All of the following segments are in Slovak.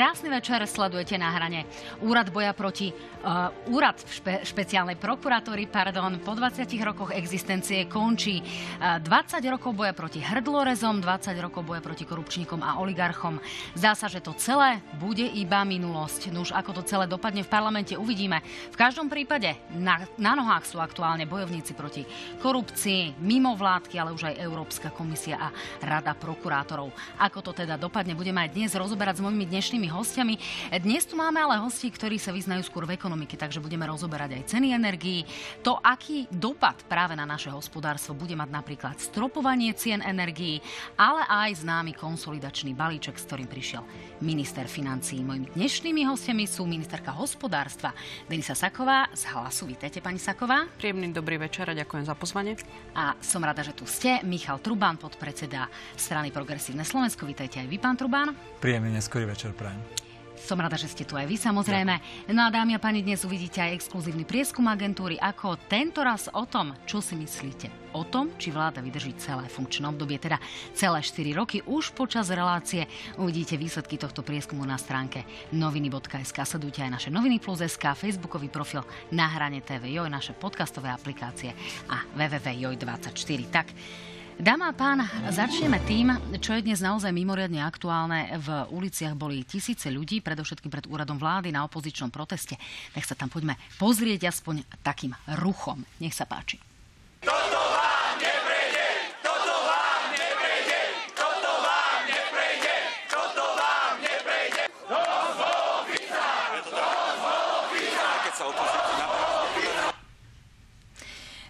Krásny večer, sledujete na hrane. Úrad boja proti... Uh, úrad špe, špeciálnej prokuratúry, pardon, po 20 rokoch existencie končí. Uh, 20 rokov boja proti hrdlorezom, 20 rokov boja proti korupčníkom a oligarchom. Zdá sa, že to celé bude iba minulosť. No už ako to celé dopadne v parlamente, uvidíme. V každom prípade na, na nohách sú aktuálne bojovníci proti korupcii, mimo vládky, ale už aj Európska komisia a Rada prokurátorov. Ako to teda dopadne, budeme aj dnes rozoberať s mojimi dnešnými hostiami. Dnes tu máme ale hostí, ktorí sa vyznajú skôr v ekonomike, takže budeme rozoberať aj ceny energií, to, aký dopad práve na naše hospodárstvo bude mať napríklad stropovanie cien energií, ale aj známy konsolidačný balíček, s ktorým prišiel minister financí. Mojimi dnešnými hostiami sú ministerka hospodárstva Denisa Saková z Hlasu. Vítejte, pani Saková. Príjemný dobrý večer a ďakujem za pozvanie. A som rada, že tu ste. Michal Trubán, podpredseda strany Progresívne Slovensko. Vítejte aj vy, pán Trubán. Príjemný neskorý večer prajem. Som rada, že ste tu aj vy samozrejme. No a dámy a páni, dnes uvidíte aj exkluzívny prieskum agentúry, ako tento raz o tom, čo si myslíte. O tom, či vláda vydrží celé funkčné obdobie, teda celé 4 roky. Už počas relácie uvidíte výsledky tohto prieskumu na stránke noviny.sk. Sledujte aj naše noviny plus SK, facebookový profil na hrane TV Joj, naše podcastové aplikácie a www.joj24. Tak, Dáma a pán, začneme tým, čo je dnes naozaj mimoriadne aktuálne. V uliciach boli tisíce ľudí, predovšetkým pred úradom vlády na opozičnom proteste. Tak sa tam poďme pozrieť aspoň takým ruchom. Nech sa páči. Toto vám neprejde! Toto vám neprejde! Toto vám neprejde! Toto vám neprejde! To bolo To bolo Keď sa opozícia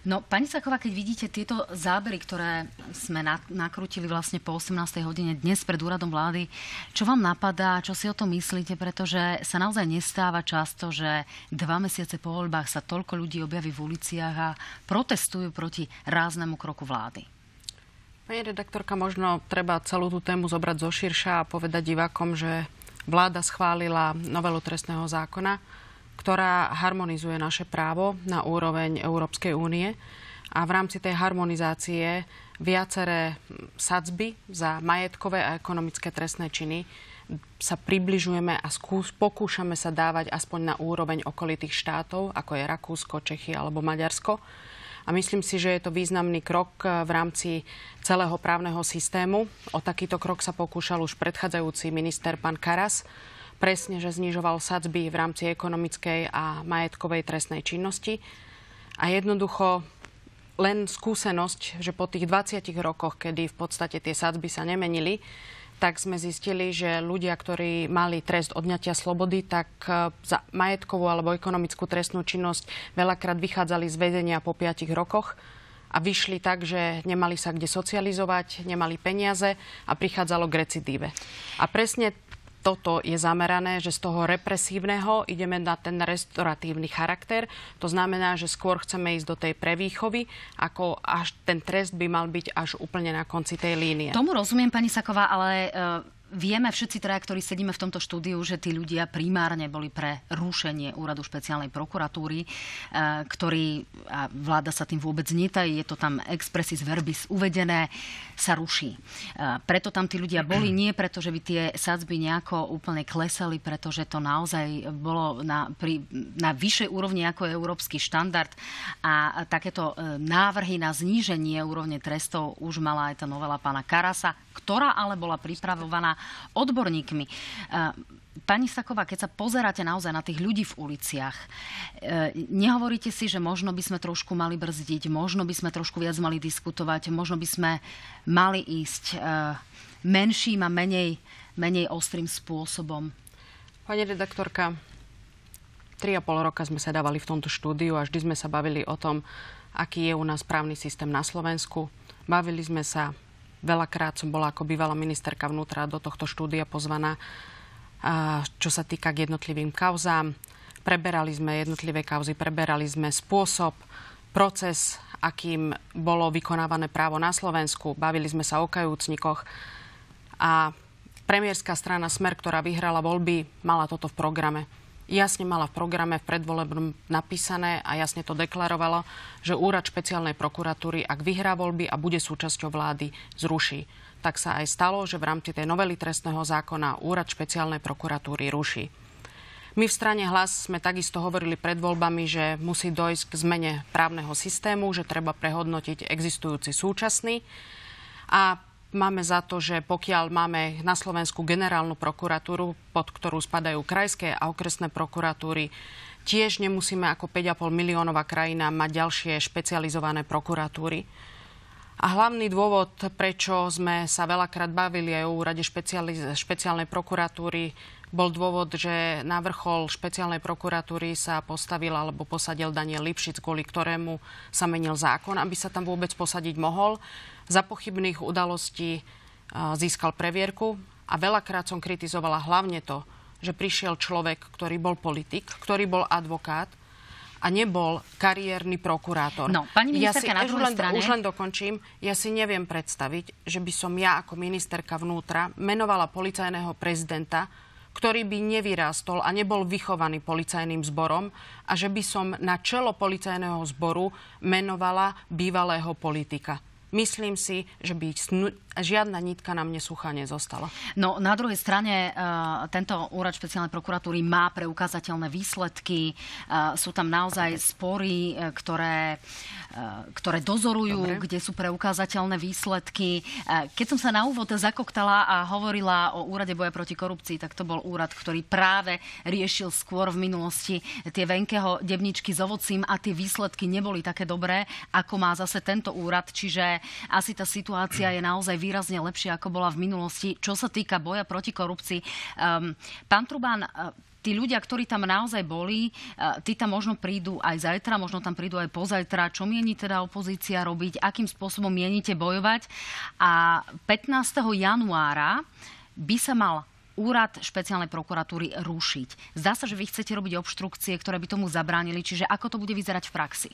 No, pani Saková, keď vidíte tieto zábery, ktoré sme nakrútili vlastne po 18. hodine dnes pred úradom vlády, čo vám napadá, čo si o tom myslíte, pretože sa naozaj nestáva často, že dva mesiace po voľbách sa toľko ľudí objaví v uliciach a protestujú proti ráznemu kroku vlády? Pani redaktorka, možno treba celú tú tému zobrať zo širša a povedať divákom, že vláda schválila novelu trestného zákona, ktorá harmonizuje naše právo na úroveň Európskej únie a v rámci tej harmonizácie viaceré sadzby za majetkové a ekonomické trestné činy sa približujeme a skús, pokúšame sa dávať aspoň na úroveň okolitých štátov, ako je Rakúsko, Čechy alebo Maďarsko. A myslím si, že je to významný krok v rámci celého právneho systému. O takýto krok sa pokúšal už predchádzajúci minister pán Karas presne, že znižoval sadzby v rámci ekonomickej a majetkovej trestnej činnosti. A jednoducho len skúsenosť, že po tých 20 rokoch, kedy v podstate tie sadzby sa nemenili, tak sme zistili, že ľudia, ktorí mali trest odňatia slobody, tak e, za majetkovú alebo ekonomickú trestnú činnosť veľakrát vychádzali z vedenia po 5 rokoch a vyšli tak, že nemali sa kde socializovať, nemali peniaze a prichádzalo k recidíve. A presne toto je zamerané, že z toho represívneho ideme na ten restoratívny charakter. To znamená, že skôr chceme ísť do tej prevýchovy, ako až ten trest by mal byť až úplne na konci tej línie. Tomu rozumiem, pani Saková, ale uh Vieme všetci traja, ktorí sedíme v tomto štúdiu, že tí ľudia primárne boli pre rušenie úradu špeciálnej prokuratúry, e, ktorý, a vláda sa tým vôbec netají, je to tam expressis verbis uvedené, sa ruší. E, preto tam tí ľudia boli, nie preto, že by tie sadzby nejako úplne klesali, pretože to naozaj bolo na, pri, na vyššej úrovni ako európsky štandard a takéto e, návrhy na zníženie úrovne trestov už mala aj tá novela pána Karasa, ktorá ale bola pripravovaná odborníkmi. Pani Saková, keď sa pozeráte naozaj na tých ľudí v uliciach, e, nehovoríte si, že možno by sme trošku mali brzdiť, možno by sme trošku viac mali diskutovať, možno by sme mali ísť e, menším a menej, menej ostrým spôsobom? Pani redaktorka, 3,5 roka sme sa dávali v tomto štúdiu a vždy sme sa bavili o tom, aký je u nás právny systém na Slovensku. Bavili sme sa Veľakrát som bola ako bývalá ministerka vnútra do tohto štúdia pozvaná, čo sa týka k jednotlivým kauzám. Preberali sme jednotlivé kauzy, preberali sme spôsob, proces, akým bolo vykonávané právo na Slovensku. Bavili sme sa o kajúcnikoch. A premiérska strana Smer, ktorá vyhrala voľby, mala toto v programe jasne mala v programe v predvolebnom napísané a jasne to deklarovalo, že úrad špeciálnej prokuratúry, ak vyhrá voľby a bude súčasťou vlády, zruší. tak sa aj stalo, že v rámci tej novely trestného zákona úrad špeciálnej prokuratúry ruší. My v strane hlas sme takisto hovorili pred voľbami, že musí dojsť k zmene právneho systému, že treba prehodnotiť existujúci súčasný. A máme za to, že pokiaľ máme na Slovensku generálnu prokuratúru, pod ktorú spadajú krajské a okresné prokuratúry, tiež nemusíme ako 5,5 miliónová krajina mať ďalšie špecializované prokuratúry. A hlavný dôvod, prečo sme sa veľakrát bavili aj o úrade špeciálnej prokuratúry, bol dôvod, že na vrchol špeciálnej prokuratúry sa postavil alebo posadil Daniel Lipšic, kvôli ktorému sa menil zákon, aby sa tam vôbec posadiť mohol. Za pochybných udalostí získal previerku a veľakrát som kritizovala hlavne to, že prišiel človek, ktorý bol politik, ktorý bol advokát, a nebol kariérny prokurátor. No, pani ministerka, ja si, na už len, strane... už len dokončím. Ja si neviem predstaviť, že by som ja ako ministerka vnútra menovala policajného prezidenta, ktorý by nevyrástol a nebol vychovaný policajným zborom a že by som na čelo policajného zboru menovala bývalého politika. Myslím si, že by žiadna nitka nám nesúcha nezostala. No na druhej strane uh, tento úrad špeciálnej prokuratúry má preukázateľné výsledky. Uh, sú tam naozaj spory, uh, ktoré, ktoré dozorujú, Dobre. kde sú preukázateľné výsledky. Keď som sa na úvod zakoktala a hovorila o úrade boja proti korupcii, tak to bol úrad, ktorý práve riešil skôr v minulosti tie venkeho devničky s ovocím a tie výsledky neboli také dobré, ako má zase tento úrad. Čiže asi tá situácia je naozaj výrazne lepšie, ako bola v minulosti. Čo sa týka boja proti korupcii, um, pán Trubán, uh, tí ľudia, ktorí tam naozaj boli, uh, tí tam možno prídu aj zajtra, možno tam prídu aj pozajtra. Čo mieni teda opozícia robiť? Akým spôsobom mienite bojovať? A 15. januára by sa mal úrad špeciálnej prokuratúry rušiť. Zdá sa, že vy chcete robiť obštrukcie, ktoré by tomu zabránili. Čiže ako to bude vyzerať v praxi?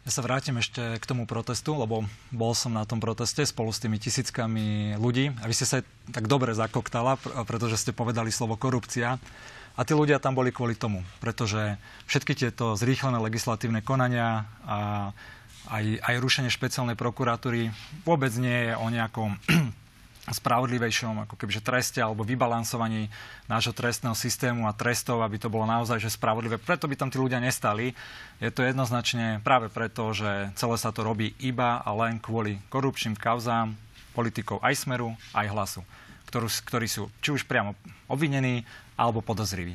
Ja sa vrátim ešte k tomu protestu, lebo bol som na tom proteste spolu s tými tisíckami ľudí a vy ste sa tak dobre zakoktala, pretože ste povedali slovo korupcia. A tí ľudia tam boli kvôli tomu, pretože všetky tieto zrýchlené legislatívne konania a aj, aj rušenie špeciálnej prokuratúry vôbec nie je o nejakom spravodlivejšom ako kebyže treste alebo vybalansovaní nášho trestného systému a trestov, aby to bolo naozaj že spravodlivé. Preto by tam tí ľudia nestali. Je to jednoznačne práve preto, že celé sa to robí iba a len kvôli korupčným kauzám politikov aj Smeru, aj Hlasu, ktorú, ktorí sú či už priamo obvinení alebo podozriví.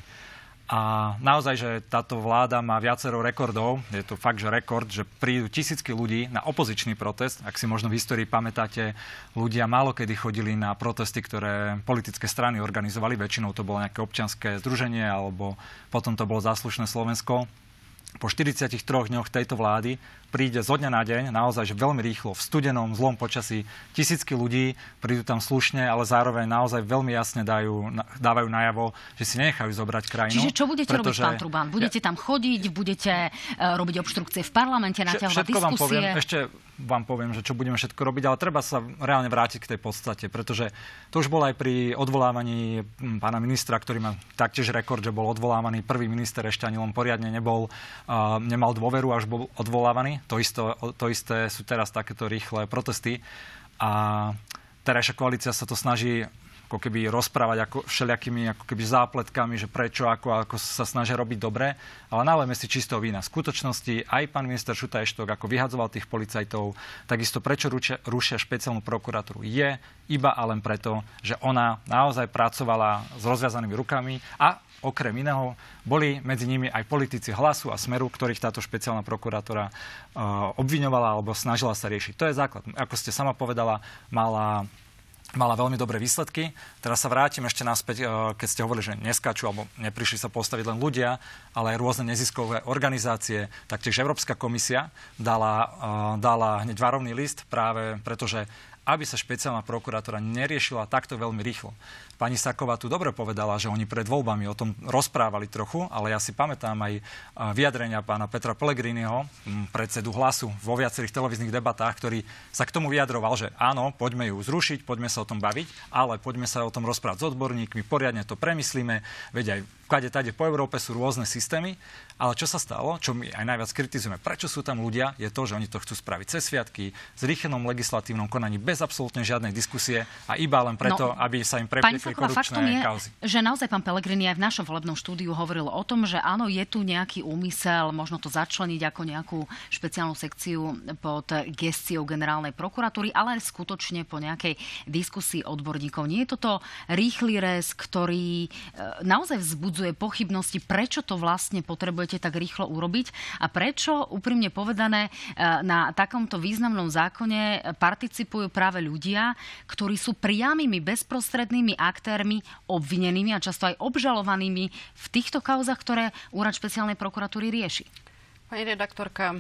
A naozaj, že táto vláda má viacero rekordov. Je to fakt, že rekord, že prídu tisícky ľudí na opozičný protest. Ak si možno v histórii pamätáte, ľudia málo kedy chodili na protesty, ktoré politické strany organizovali. Väčšinou to bolo nejaké občianské združenie, alebo potom to bolo záslušné Slovensko. Po 43 dňoch tejto vlády príde zo dňa na deň, naozaj že veľmi rýchlo, v studenom, zlom počasí, tisícky ľudí prídu tam slušne, ale zároveň naozaj veľmi jasne dajú, dávajú najavo, že si nenechajú zobrať krajinu. Čiže čo budete pretože... robiť, pán Trubán? Budete tam chodiť, budete uh, robiť obštrukcie v parlamente, naťahovať diskusie? Vám poviem, ešte vám poviem, že čo budeme všetko robiť, ale treba sa reálne vrátiť k tej podstate, pretože to už bolo aj pri odvolávaní pána ministra, ktorý má taktiež rekord, že bol odvolávaný. Prvý minister ešte ani len poriadne nebol, uh, nemal dôveru, až bol odvolávaný. To isté, to isté sú teraz takéto rýchle protesty. A terajšia koalícia sa to snaží ako keby rozprávať ako všelijakými ako keby zápletkami, že prečo, ako, ako sa snažia robiť dobre, ale nalejme si čistého vína. V skutočnosti aj pán minister Šuta Eštok, ako vyhadzoval tých policajtov, takisto prečo ručia, rušia špeciálnu prokuratúru, je iba a len preto, že ona naozaj pracovala s rozviazanými rukami a okrem iného boli medzi nimi aj politici hlasu a smeru, ktorých táto špeciálna prokurátora uh, obviňovala alebo snažila sa riešiť. To je základ. Ako ste sama povedala, mala mala veľmi dobré výsledky. Teraz sa vrátim ešte naspäť, uh, keď ste hovorili, že neskáču alebo neprišli sa postaviť len ľudia, ale aj rôzne neziskové organizácie. Taktiež Európska komisia dala, uh, dala hneď varovný list práve preto, že aby sa špeciálna prokurátora neriešila takto veľmi rýchlo. Pani Saková tu dobre povedala, že oni pred voľbami o tom rozprávali trochu, ale ja si pamätám aj vyjadrenia pána Petra Pellegriniho, predsedu hlasu, vo viacerých televíznych debatách, ktorý sa k tomu vyjadroval, že áno, poďme ju zrušiť, poďme sa o tom baviť, ale poďme sa o tom rozprávať s odborníkmi, poriadne to premyslíme, veď aj kade tade po Európe sú rôzne systémy, ale čo sa stalo, čo my aj najviac kritizujeme, prečo sú tam ľudia, je to, že oni to chcú spraviť cez sviatky, s rýchlenom legislatívnom konaní, bez absolútne žiadnej diskusie a iba len preto, no, aby sa im prepliekli korupčné je, kauzy. že naozaj pán Pelegrini aj v našom volebnom štúdiu hovoril o tom, že áno, je tu nejaký úmysel, možno to začleniť ako nejakú špeciálnu sekciu pod gestiou generálnej prokuratúry, ale skutočne po nejakej diskusii odborníkov. Nie je toto rýchly rez, ktorý e, naozaj vzbudzuje pochybnosti, prečo to vlastne potrebujete tak rýchlo urobiť a prečo, úprimne povedané, e, na takomto významnom zákone participujú práve ľudia, ktorí sú priamými bezprostrednými aktérmi, obvinenými a často aj obžalovanými v týchto kauzach, ktoré Úrad špeciálnej prokuratúry rieši. Pani redaktorka,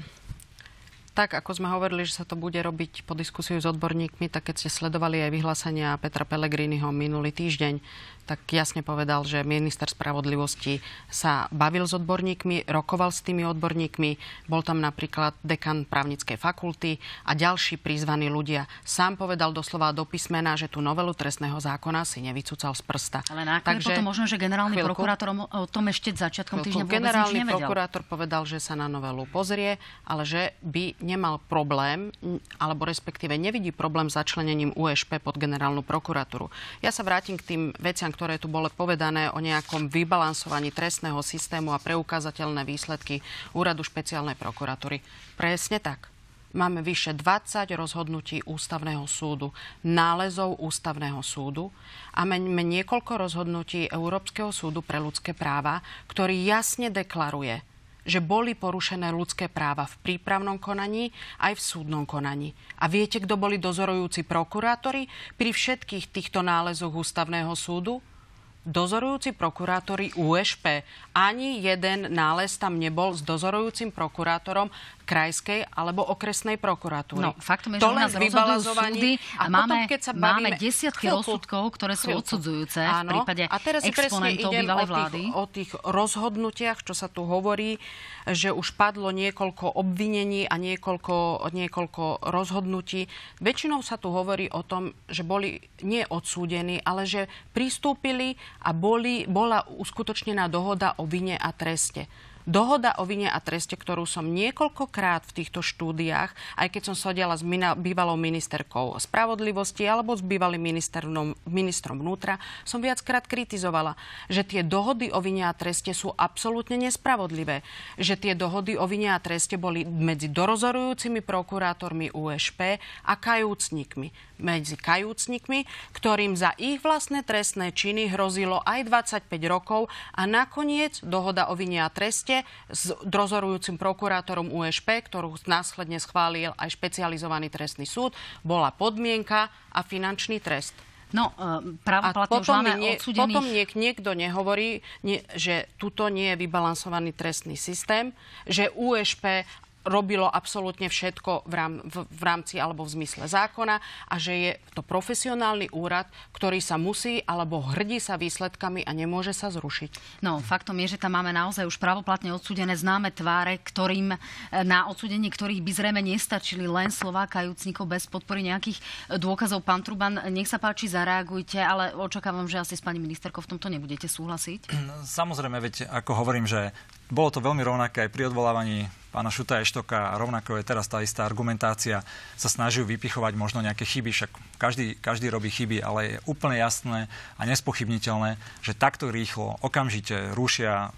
tak, ako sme hovorili, že sa to bude robiť po diskusiu s odborníkmi, tak keď ste sledovali aj vyhlásenia Petra Pellegriniho minulý týždeň, tak jasne povedal, že minister spravodlivosti sa bavil s odborníkmi, rokoval s tými odborníkmi, bol tam napríklad dekan právnickej fakulty a ďalší prizvaní ľudia. Sám povedal doslova do písmena, že tú novelu trestného zákona si nevycúcal z prsta. Ale Takže, potom možno, že generálny chvíľku, prokurátor o tom ešte začiatkom týždňa vôbec Generálny nič prokurátor povedal, že sa na novelu pozrie, ale že by nemal problém, alebo respektíve nevidí problém začlenením USP pod generálnu prokuratúru. Ja sa vrátim k tým veciam, ktoré tu bolo povedané o nejakom vybalansovaní trestného systému a preukázateľné výsledky Úradu špeciálnej prokuratúry. Presne tak. Máme vyše 20 rozhodnutí ústavného súdu, nálezov ústavného súdu a máme niekoľko rozhodnutí Európskeho súdu pre ľudské práva, ktorý jasne deklaruje, že boli porušené ľudské práva v prípravnom konaní aj v súdnom konaní. A viete, kto boli dozorujúci prokurátori pri všetkých týchto nálezoch ústavného súdu? dozorujúci prokurátori USP. Ani jeden nález tam nebol s dozorujúcim prokurátorom krajskej alebo okresnej prokuratúry. No, faktom je, to že rozhodujú súdy a, a máme, potom, keď sa bavíme, máme desiatky chvíľku, rozsudkov, ktoré sú chvíľku. odsudzujúce áno, v prípade a teraz exponentov bývalej vlády. O tých, o tých rozhodnutiach, čo sa tu hovorí, že už padlo niekoľko obvinení a niekoľko, niekoľko rozhodnutí. Väčšinou sa tu hovorí o tom, že boli nie odsúdení, ale že pristúpili a boli, bola uskutočnená dohoda o vine a treste. Dohoda o vine a treste, ktorú som niekoľkokrát v týchto štúdiách, aj keď som sedela s bývalou ministerkou spravodlivosti alebo s bývalým ministrom, ministrom vnútra, som viackrát kritizovala, že tie dohody o vine a treste sú absolútne nespravodlivé. Že tie dohody o vine a treste boli medzi dorozorujúcimi prokurátormi USP a kajúcnikmi medzi kajúcnikmi, ktorým za ich vlastné trestné činy hrozilo aj 25 rokov a nakoniec dohoda o vine a treste s dozorujúcim prokurátorom USP, ktorú následne schválil aj špecializovaný trestný súd, bola podmienka a finančný trest. No, e, právoplatne už máme nie, odsudených... Potom niek, niekto nehovorí, nie, že tuto nie je vybalansovaný trestný systém, že USP robilo absolútne všetko v, rám, v, v rámci alebo v zmysle zákona a že je to profesionálny úrad, ktorý sa musí alebo hrdí sa výsledkami a nemôže sa zrušiť. No, faktom je, že tam máme naozaj už pravoplatne odsúdené známe tváre, ktorým e, na odsúdenie ktorých by zrejme nestačili len slová kajúcnikov bez podpory nejakých e, dôkazov. Pán Truban, nech sa páči, zareagujte, ale očakávam, že asi s pani ministerkou v tomto nebudete súhlasiť. Samozrejme, veď ako hovorím, že bolo to veľmi rovnaké aj pri odvolávaní pána Šuta Eštoka a rovnako je teraz tá istá argumentácia. Sa snaží vypichovať možno nejaké chyby, však každý, každý robí chyby, ale je úplne jasné a nespochybniteľné, že takto rýchlo, okamžite rušia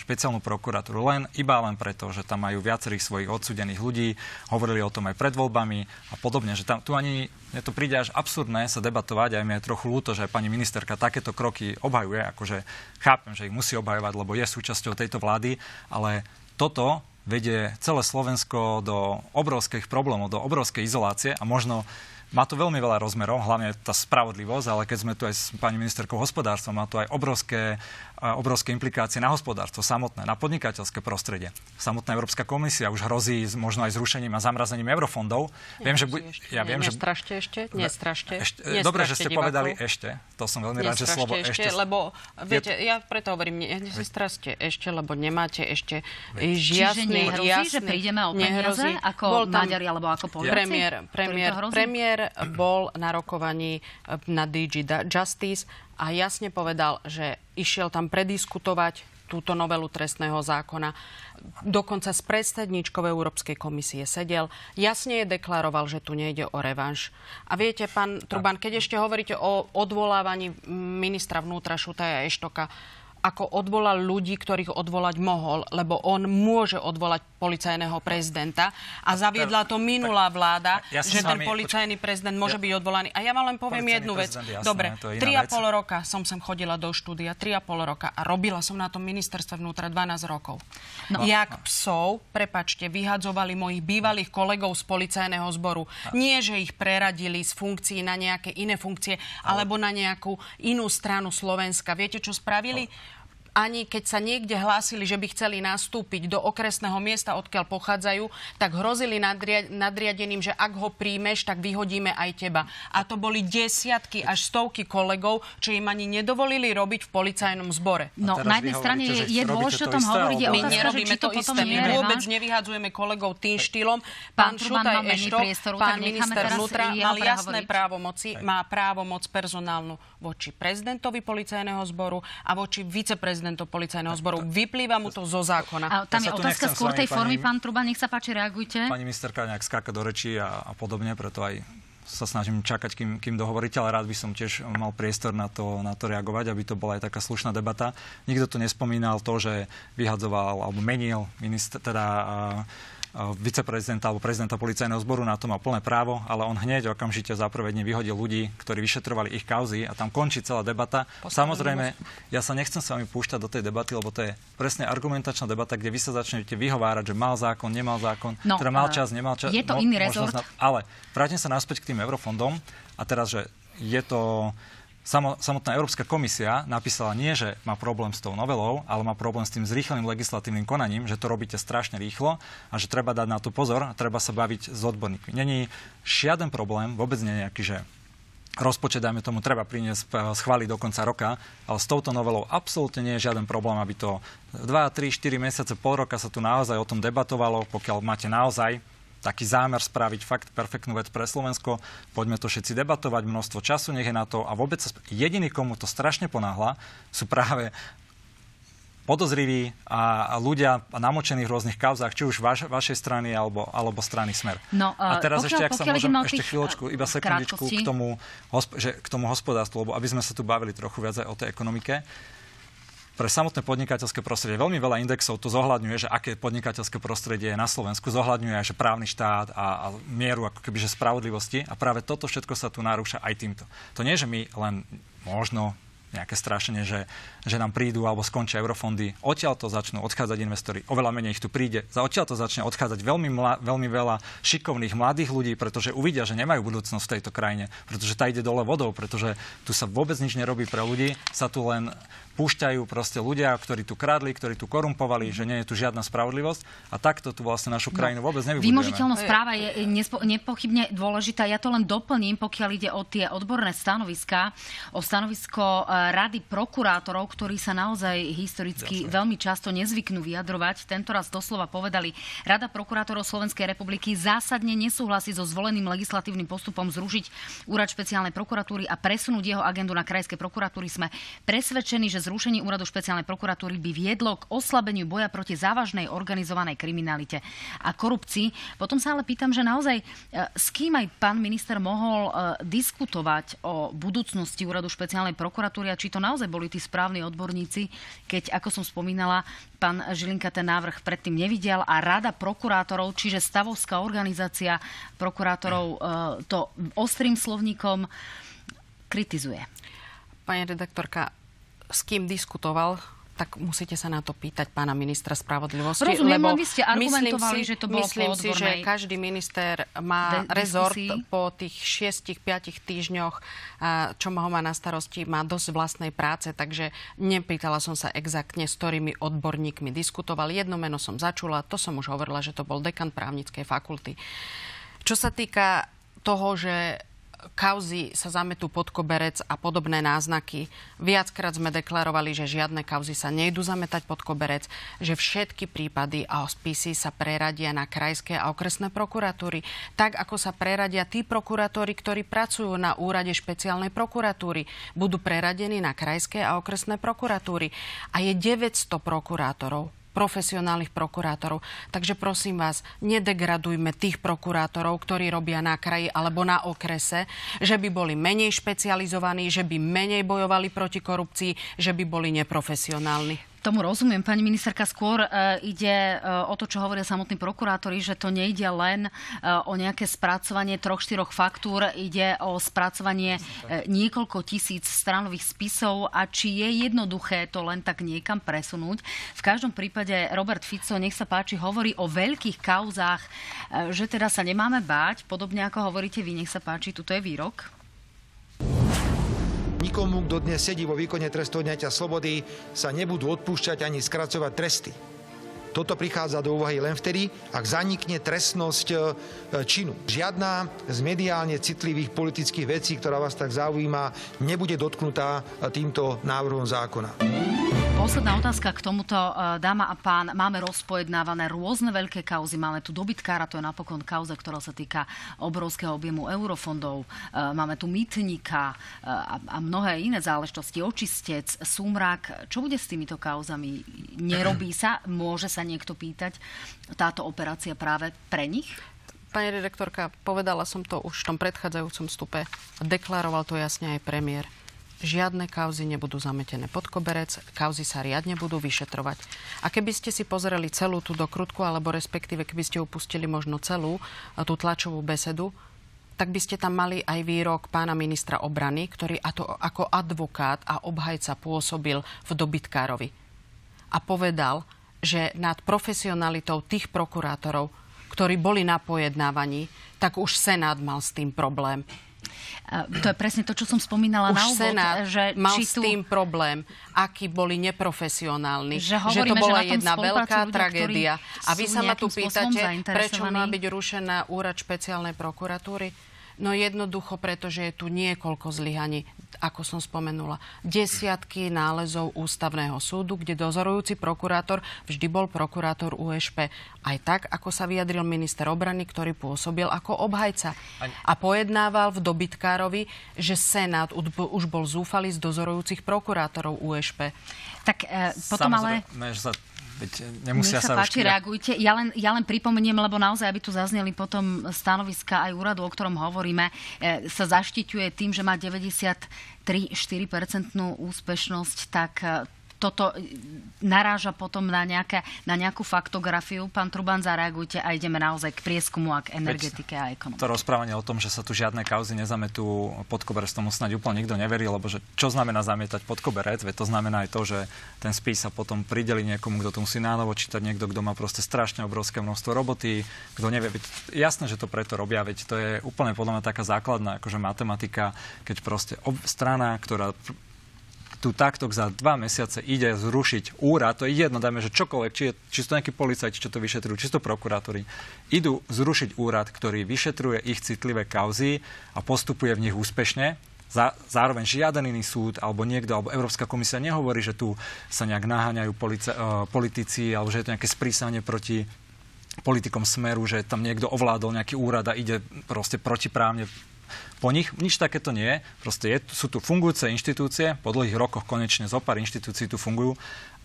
špeciálnu prokuratúru len iba len preto, že tam majú viacerých svojich odsudených ľudí, hovorili o tom aj pred voľbami a podobne, že tam tu ani mne to príde až absurdné sa debatovať, aj mi je trochu ľúto, že aj pani ministerka takéto kroky obhajuje, akože chápem, že ich musí obhajovať, lebo je súčasťou tejto vlády, ale toto vedie celé Slovensko do obrovských problémov, do obrovskej izolácie a možno Má to veľmi veľa rozmerov, hlavne tá spravodlivosť, ale keď sme tu aj s pani ministerkou hospodárstva, má to aj obrovské, obrovské implikácie na hospodárstvo samotné, na podnikateľské prostredie. Samotná Európska komisia už hrozí možno aj zrušením a zamrazením eurofondov. viem, že bu- ja viem, že... Nestrašte ešte? Nestrašte. Ešte, nestrašte dobre, že ste divákov. povedali ešte. To som veľmi rád, že slovo ešte. ešte lebo, viete, je... ja preto hovorím, ne, nestrašte ešte, lebo nemáte ešte žiasný, Čiže nehrozí, jasný, že prídeme o peniaze ako Bol tam Maďari alebo ako Poliaci? Premiér, premiér, premiér bol na rokovaní eh, na DG Justice a jasne povedal, že išiel tam prediskutovať túto novelu trestného zákona. Dokonca s predsedničkou Európskej komisie sedel. Jasne je deklaroval, že tu nejde o revanš. A viete, pán Truban, keď ešte hovoríte o odvolávaní ministra vnútra Šutaja Eštoka, ako odvolal ľudí, ktorých odvolať mohol, lebo on môže odvolať policajného prezidenta a zaviedla to minulá vláda, ja že ten policajný prezident môže ja, byť odvolaný. A ja vám len poviem jednu vec. Jasné, Dobre, tri a pol roka som sem chodila do štúdia, tri a pol roka a robila som na tom ministerstve vnútra 12 rokov. No. Jak psov, prepačte, vyhadzovali mojich bývalých kolegov z policajného zboru. Nie, že ich preradili z funkcií na nejaké iné funkcie, alebo na nejakú inú stranu Slovenska. Viete, čo spravili? Ani keď sa niekde hlásili, že by chceli nastúpiť do okresného miesta, odkiaľ pochádzajú, tak hrozili nadriadeným, že ak ho príjmeš, tak vyhodíme aj teba. A to boli desiatky až stovky kolegov, čo im ani nedovolili robiť v policajnom zbore. No, na jednej strane je, je dôležité o tom hovoriť. My nerobíme to, to isté. My vôbec nevyhadzujeme kolegov tým štýlom. Pán, pán Šutaj Ešto, pán minister vnútra mal jasné právomoci, má právomoc personálnu voči prezidentovi policajného zboru a voči viceprezidentovi prezidentov policajného zboru. Vyplýva mu to zo zákona. A tam ja je otázka skôr tej formy, pán Truba, nech sa páči, reagujte. Pani ministerka nejak skáka do rečí a, a podobne, preto aj sa snažím čakať, kým, kým dohovoríte, ale rád by som tiež mal priestor na to, na to reagovať, aby to bola aj taká slušná debata. Nikto tu nespomínal to, že vyhadzoval alebo menil minister, teda uh, viceprezidenta alebo prezidenta policajného zboru na to má plné právo, ale on hneď okamžite za prvé dne vyhodil ľudí, ktorí vyšetrovali ich kauzy a tam končí celá debata. Samozrejme, ja sa nechcem s vami púšťať do tej debaty, lebo to je presne argumentačná debata, kde vy sa začnete vyhovárať, že mal zákon, nemal zákon, no, teda mal čas, nemal čas. Je to mo- iný rezort. Na... Ale vrátim sa naspäť k tým eurofondom a teraz, že je to samotná Európska komisia napísala nie, že má problém s tou novelou, ale má problém s tým zrýchleným legislatívnym konaním, že to robíte strašne rýchlo a že treba dať na to pozor a treba sa baviť s odborníkmi. Není žiaden problém, vôbec nie nejaký, že rozpočet, dajme tomu, treba priniesť, eh, schváliť do konca roka, ale s touto novelou absolútne nie je žiaden problém, aby to 2, 3, 4 mesiace, pol roka sa tu naozaj o tom debatovalo, pokiaľ máte naozaj taký zámer spraviť fakt perfektnú vec pre Slovensko. Poďme to všetci debatovať, množstvo času nech je na to. A vôbec jediný, komu to strašne ponáhla, sú práve podozriví a, a ľudia namočení v rôznych kauzách, či už vaš, vašej strany alebo, alebo strany Smer. No, a teraz pokiaľ, ešte, ak sa môžem, ešte chvíľočku, iba sekundičku k tomu, že, k tomu hospodárstvu, lebo aby sme sa tu bavili trochu viac aj o tej ekonomike pre samotné podnikateľské prostredie. Veľmi veľa indexov to zohľadňuje, že aké podnikateľské prostredie je na Slovensku. Zohľadňuje aj, že právny štát a, a mieru ako kebyže spravodlivosti. A práve toto všetko sa tu narúša aj týmto. To nie, že my len možno nejaké strašenie, že, že nám prídu alebo skončia eurofondy. Odtiaľ to začnú odchádzať investori. Oveľa menej ich tu príde. Za odtiaľ to začne odchádzať veľmi, mla, veľmi veľa šikovných mladých ľudí, pretože uvidia, že nemajú budúcnosť v tejto krajine, pretože tá ide dole vodou, pretože tu sa vôbec nič nerobí pre ľudí, sa tu len púšťajú proste ľudia, ktorí tu kradli, ktorí tu korumpovali, že nie je tu žiadna spravodlivosť a takto tu vlastne našu no, krajinu vôbec nevybudujeme. Vymožiteľnosť práva je nespo, nepochybne dôležitá. Ja to len doplním, pokiaľ ide o tie odborné stanoviská, o stanovisko e, rady prokurátorov, ktorí sa naozaj historicky Jasne. veľmi často nezvyknú vyjadrovať. Tento raz doslova povedali, Rada prokurátorov Slovenskej republiky zásadne nesúhlasí so zvoleným legislatívnym postupom zružiť úrad špeciálnej prokuratúry a presunúť jeho agendu na krajské prokuratúry. Sme presvedčení, že zrušenie úradu špeciálnej prokuratúry by viedlo k oslabeniu boja proti závažnej organizovanej kriminalite a korupcii. Potom sa ale pýtam, že naozaj e, s kým aj pán minister mohol e, diskutovať o budúcnosti úradu špeciálnej prokuratúry a či to naozaj boli tí správni odborníci, keď, ako som spomínala, pán Žilinka ten návrh predtým nevidel a rada prokurátorov, čiže stavovská organizácia prokurátorov e, to ostrým slovníkom kritizuje. Pani redaktorka, s kým diskutoval tak musíte sa na to pýtať pána ministra spravodlivosti. Rozumiem, lebo vy ste argumentovali, si, že to bolo Myslím si, že každý minister má de- rezort po tých 6-5 týždňoch, čo ho má na starosti, má dosť vlastnej práce, takže nepýtala som sa exaktne, s ktorými odborníkmi diskutovali. Jedno meno som začula, to som už hovorila, že to bol dekan právnickej fakulty. Čo sa týka toho, že kauzy sa zametú pod koberec a podobné náznaky. Viackrát sme deklarovali, že žiadne kauzy sa nejdu zametať pod koberec, že všetky prípady a spisy sa preradia na krajské a okresné prokuratúry, tak ako sa preradia tí prokurátori, ktorí pracujú na úrade špeciálnej prokuratúry. Budú preradení na krajské a okresné prokuratúry. A je 900 prokurátorov profesionálnych prokurátorov. Takže prosím vás, nedegradujme tých prokurátorov, ktorí robia na kraji alebo na okrese, že by boli menej špecializovaní, že by menej bojovali proti korupcii, že by boli neprofesionálni. Tomu rozumiem, pani ministerka. Skôr uh, ide uh, o to, čo hovoria samotní prokurátori, že to nejde len uh, o nejaké spracovanie troch, štyroch faktúr, ide o spracovanie niekoľko tisíc stranových spisov a či je jednoduché to len tak niekam presunúť. V každom prípade Robert Fico, nech sa páči, hovorí o veľkých kauzách, že teda sa nemáme báť, podobne ako hovoríte vy, nech sa páči, tuto je výrok. Nikomu, kto dnes sedí vo výkone trestu odňatia slobody, sa nebudú odpúšťať ani skracovať tresty. Toto prichádza do úvahy len vtedy, ak zanikne trestnosť e, činu. Žiadna z mediálne citlivých politických vecí, ktorá vás tak zaujíma, nebude dotknutá e, týmto návrhom zákona. Posledná otázka k tomuto, e, dáma a pán. Máme rozpojednávané rôzne veľké kauzy. Máme tu dobytkára, to je napokon kauza, ktorá sa týka obrovského objemu eurofondov. Máme tu mýtnika a, a mnohé iné záležitosti. Očistec, súmrak. Čo bude s týmito kauzami? Nerobí sa? Môže sa niekto pýtať táto operácia práve pre nich? Pani redaktorka, povedala som to už v tom predchádzajúcom stupe. Deklaroval to jasne aj premiér. Žiadne kauzy nebudú zametené pod koberec, kauzy sa riadne budú vyšetrovať. A keby ste si pozreli celú tú dokrutku, alebo respektíve keby ste upustili možno celú tú tlačovú besedu, tak by ste tam mali aj výrok pána ministra obrany, ktorý ako advokát a obhajca pôsobil v dobytkárovi. A povedal, že nad profesionalitou tých prokurátorov, ktorí boli na pojednávaní, tak už Senát mal s tým problém. To je presne to, čo som spomínala Už na úvod. Senát že mal či s tu... tým problém, akí boli neprofesionálni. Že, že to bola že jedna veľká ľudia, tragédia. A vy sa ma tu pýtate, prečo má byť rušená úrad špeciálnej prokuratúry? No jednoducho, pretože je tu niekoľko zlyhaní, ako som spomenula. Desiatky nálezov ústavného súdu, kde dozorujúci prokurátor vždy bol prokurátor USP. Aj tak, ako sa vyjadril minister obrany, ktorý pôsobil ako obhajca. A pojednával v dobytkárovi, že Senát už bol zúfalý z dozorujúcich prokurátorov USP. Tak e, potom ale... Samozrejme, že sa Veď nemusia Nech sa, sa páči, už... reagujte. Ja len, ja len pripomeniem, lebo naozaj, aby tu zazneli potom stanoviska aj úradu, o ktorom hovoríme, e, sa zaštiťuje tým, že má 93-4% úspešnosť, tak e, toto naráža potom na, nejaké, na nejakú faktografiu. Pán Truban, zareagujte a ideme naozaj k prieskumu a k energetike a ekonomike. To rozprávanie o tom, že sa tu žiadne kauzy nezametú pod koberec, tomu snáď úplne nikto neverí, lebo že čo znamená zamietať pod koberec? Veď to znamená aj to, že ten spis sa potom prideli niekomu, kto to musí nánovo čítať, niekto, kto má proste strašne obrovské množstvo roboty, kto nevie. Veď jasné, že to preto robia, veď to je úplne podľa mňa taká základná akože matematika, keď proste ob- strana, ktorá tu takto za dva mesiace ide zrušiť úrad, to je jedno, dajme, že čokoľvek, či, je, či sú to nejakí policajti, čo to vyšetrujú, či sú to prokurátori, idú zrušiť úrad, ktorý vyšetruje ich citlivé kauzy a postupuje v nich úspešne, Zá, zároveň žiaden iný súd alebo niekto, alebo Európska komisia nehovorí, že tu sa nejak naháňajú police, uh, politici alebo že je to nejaké sprísanie proti politikom smeru, že tam niekto ovládol nejaký úrad a ide proste protiprávne po nich. Nič takéto nie je. Proste sú tu fungujúce inštitúcie, po dlhých rokoch konečne zo pár inštitúcií tu fungujú.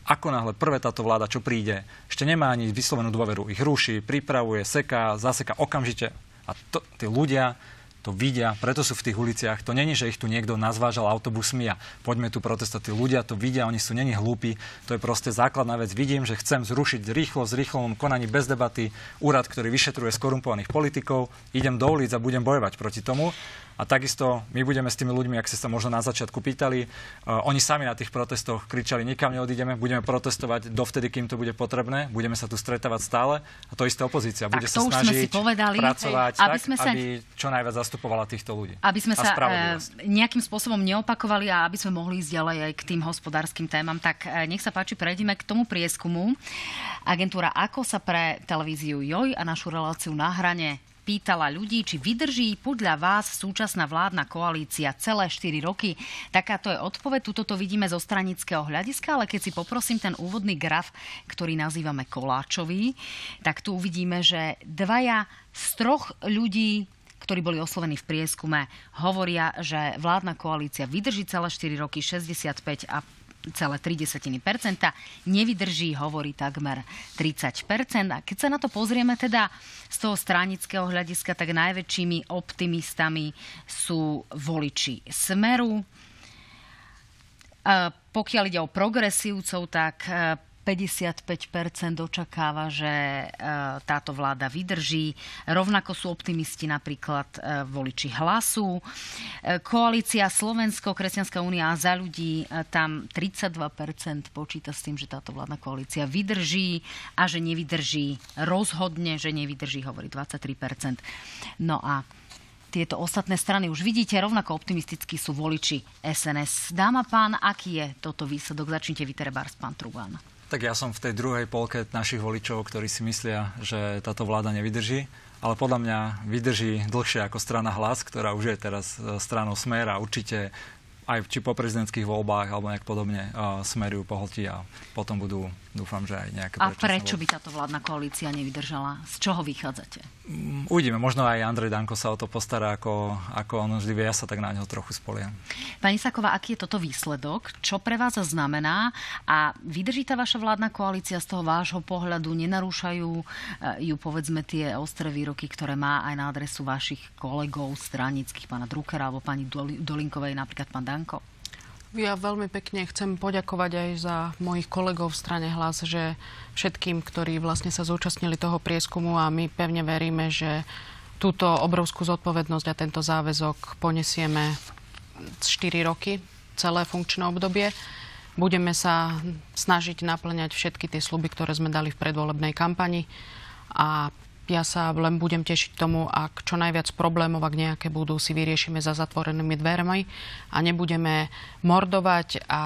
Ako náhle prvé táto vláda, čo príde, ešte nemá ani vyslovenú dôveru, ich ruší, pripravuje, seká, zaseka okamžite. A to, tí ľudia to vidia, preto sú v tých uliciach. To není, že ich tu niekto nazvážal autobusmi a poďme tu protestovať. Tí ľudia to vidia, oni sú není hlúpi. To je proste základná vec. Vidím, že chcem zrušiť rýchlo, z rýchlom konaní bez debaty úrad, ktorý vyšetruje skorumpovaných politikov. Idem do ulic a budem bojovať proti tomu. A takisto my budeme s tými ľuďmi, ak ste sa možno na začiatku pýtali, uh, oni sami na tých protestoch kričali, nikam neodídeme, budeme protestovať dovtedy, kým to bude potrebné, budeme sa tu stretávať stále a to isté opozícia bude tak, sa snažiť si povedali, pracovať aby tak, sme sa... aby čo najviac zastupovala týchto ľudí. Aby sme sa uh, nejakým spôsobom neopakovali a aby sme mohli ísť ďalej aj k tým hospodárskym témam, tak uh, nech sa páči, prejdeme k tomu prieskumu. Agentúra Ako sa pre televíziu JOJ a našu reláciu na hrane pýtala ľudí, či vydrží podľa vás súčasná vládna koalícia celé 4 roky. Takáto je odpoveď, tuto to vidíme zo stranického hľadiska, ale keď si poprosím ten úvodný graf, ktorý nazývame koláčový, tak tu uvidíme, že dvaja z troch ľudí ktorí boli oslovení v prieskume, hovoria, že vládna koalícia vydrží celé 4 roky 65 a 30%. Nevydrží, hovorí takmer 30%. A keď sa na to pozrieme teda z toho stranického hľadiska, tak najväčšími optimistami sú voliči Smeru. Pokiaľ ide o progresívcov, tak 55% očakáva, že e, táto vláda vydrží. Rovnako sú optimisti napríklad e, voliči hlasu. E, koalícia Slovensko, Kresťanská únia a za ľudí, tam 32% počíta s tým, že táto vládna koalícia vydrží a že nevydrží rozhodne, že nevydrží, hovorí 23% No a tieto ostatné strany už vidíte, rovnako optimistickí sú voliči SNS. Dáma pán, aký je toto výsledok? Začnite vy, pán Trubán. Tak ja som v tej druhej polke našich voličov, ktorí si myslia, že táto vláda nevydrží, ale podľa mňa vydrží dlhšie ako strana Hlas, ktorá už je teraz e, stranou Smer a určite aj či po prezidentských voľbách alebo nejak podobne uh, smerujú pohltí a potom budú, dúfam, že aj nejaké A prečo by táto vládna koalícia nevydržala? Z čoho vychádzate? Um, uvidíme. Možno aj Andrej Danko sa o to postará, ako, ako on vždy vie. Ja sa tak na neho trochu spoliam. Pani Saková, aký je toto výsledok? Čo pre vás znamená? A vydrží tá vaša vládna koalícia z toho vášho pohľadu? Nenarúšajú uh, ju, povedzme, tie ostré výroky, ktoré má aj na adresu vašich kolegov stranických, pána Druckera alebo pani Dolinkovej, napríklad pán Danko? Ja veľmi pekne chcem poďakovať aj za mojich kolegov v strane Hlas, že všetkým, ktorí vlastne sa zúčastnili toho prieskumu a my pevne veríme, že túto obrovskú zodpovednosť a tento záväzok ponesieme 4 roky, celé funkčné obdobie. Budeme sa snažiť naplňať všetky tie sluby, ktoré sme dali v predvolebnej kampani a ja sa len budem tešiť tomu, ak čo najviac problémov, ak nejaké budú, si vyriešime za zatvorenými dvermi a nebudeme mordovať a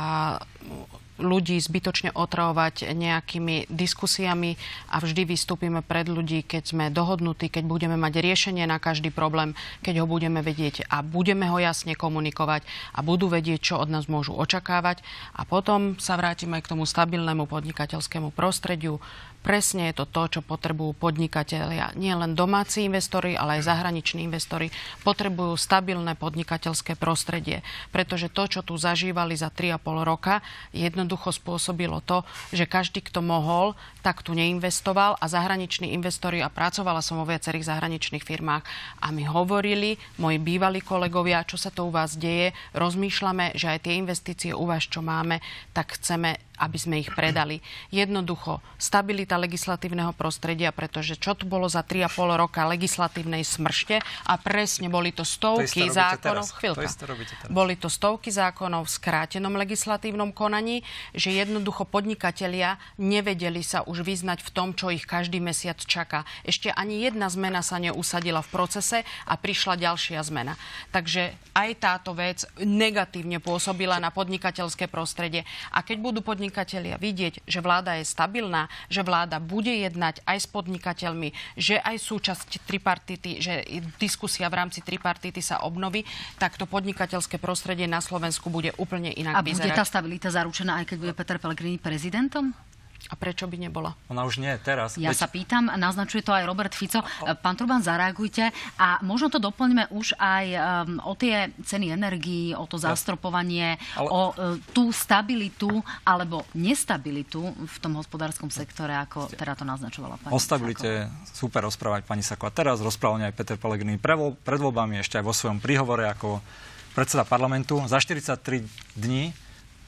ľudí zbytočne otravovať nejakými diskusiami a vždy vystúpime pred ľudí, keď sme dohodnutí, keď budeme mať riešenie na každý problém, keď ho budeme vedieť a budeme ho jasne komunikovať a budú vedieť, čo od nás môžu očakávať. A potom sa vrátime aj k tomu stabilnému podnikateľskému prostrediu, Presne je to to, čo potrebujú podnikatelia. Nie len domáci investori, ale aj zahraniční investori potrebujú stabilné podnikateľské prostredie. Pretože to, čo tu zažívali za 3,5 roka, jednoducho spôsobilo to, že každý, kto mohol, tak tu neinvestoval a zahraniční investori, a pracovala som vo viacerých zahraničných firmách, a mi hovorili, moji bývalí kolegovia, čo sa to u vás deje, rozmýšľame, že aj tie investície u vás, čo máme, tak chceme aby sme ich predali. Jednoducho, stabilita legislatívneho prostredia, pretože čo tu bolo za 3,5 roka legislatívnej smršte a presne boli to stovky to zákonov. Chvíľka. To boli to stovky zákonov v skrátenom legislatívnom konaní, že jednoducho podnikatelia nevedeli sa už vyznať v tom, čo ich každý mesiac čaká. Ešte ani jedna zmena sa neusadila v procese a prišla ďalšia zmena. Takže aj táto vec negatívne pôsobila na podnikateľské prostredie. A keď budú podnikatelia podnikatelia vidieť, že vláda je stabilná, že vláda bude jednať aj s podnikateľmi, že aj súčasť tripartity, že diskusia v rámci tripartity sa obnoví, tak to podnikateľské prostredie na Slovensku bude úplne inak A bude tá stabilita zaručená, aj keď bude Peter Pellegrini prezidentom? A prečo by nebola? Ona už nie teraz. Ja Veď... sa pýtam, naznačuje to aj Robert Fico. Pán Truban, zareagujte. A možno to doplňme už aj um, o tie ceny energií, o to zastropovanie, Ale... o uh, tú stabilitu alebo nestabilitu v tom hospodárskom sektore, ako teda to naznačovala pani O stabilite Sako. super rozprávať pani Sako. A teraz rozprával aj Peter Pellegrini pred voľbami, ešte aj vo svojom príhovore ako predseda parlamentu. Za 43 dní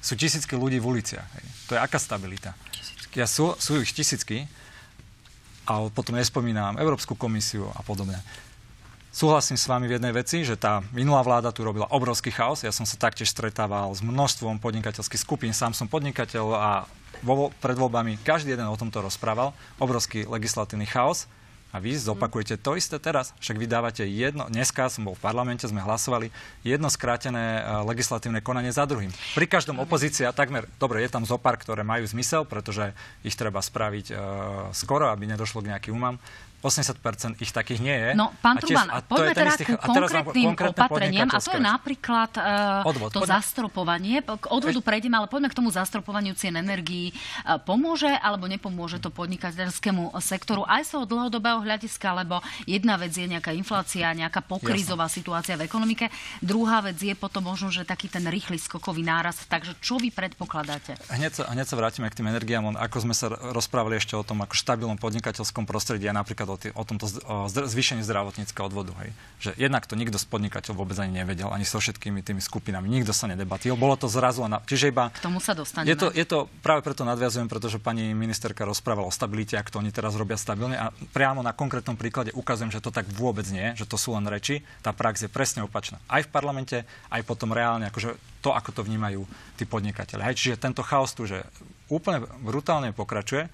sú tisícky ľudí v uliciach. Hej. To je aká stabilita? Ja sú, sú ich tisícky, a potom nespomínam Európsku komisiu a podobne. Súhlasím s vami v jednej veci, že tá minulá vláda tu robila obrovský chaos. Ja som sa taktiež stretával s množstvom podnikateľských skupín. Sám som podnikateľ a vo, pred voľbami každý jeden o tomto rozprával. Obrovský legislatívny chaos. A vy zopakujete to isté teraz. Však vy dávate jedno, dneska som bol v parlamente, sme hlasovali, jedno skrátené e, legislatívne konanie za druhým. Pri každom opozícia takmer, dobre, je tam zopár, ktoré majú zmysel, pretože ich treba spraviť uh, skoro, aby nedošlo k nejakým umám. 80% ich takých nie je. No, pán Truban, poďme teda ku konkrétnym opatreniam, a to je napríklad uh, Odvod, to poďme. zastropovanie. K odvodu Eš... prejdeme, ale poďme k tomu zastropovaniu cien energií. Uh, pomôže alebo nepomôže to podnikateľskému sektoru aj z toho dlhodobého hľadiska, lebo jedna vec je nejaká inflácia, nejaká pokrízová Jasne. situácia v ekonomike, druhá vec je potom možno, že taký ten rýchly skokový náraz. Takže čo vy predpokladáte? Hneď sa, hneď sa vrátime k tým energiám. Ako sme sa rozprávali ešte o tom ako štabilnom podnikateľskom prostredí a napríklad o, tý, o tomto zvýšení zdravotníckého odvodu. Hej. Že jednak to nikto z podnikateľov vôbec ani nevedel, ani so všetkými tými skupinami. Nikto sa nedebatil. Bolo to zrazu len... Čiže iba... K tomu sa dostaneme. Je to, je to, práve preto nadviazujem, pretože pani ministerka rozprávala o stabilite, ak to oni teraz robia stabilne. A priamo na konkrétnom príklade ukazujem, že to tak vôbec nie, že to sú len reči. Tá prax je presne opačná. Aj v parlamente, aj potom reálne, akože to, ako to vnímajú tí podnikateľe. Hej, čiže tento chaos tu, že úplne brutálne pokračuje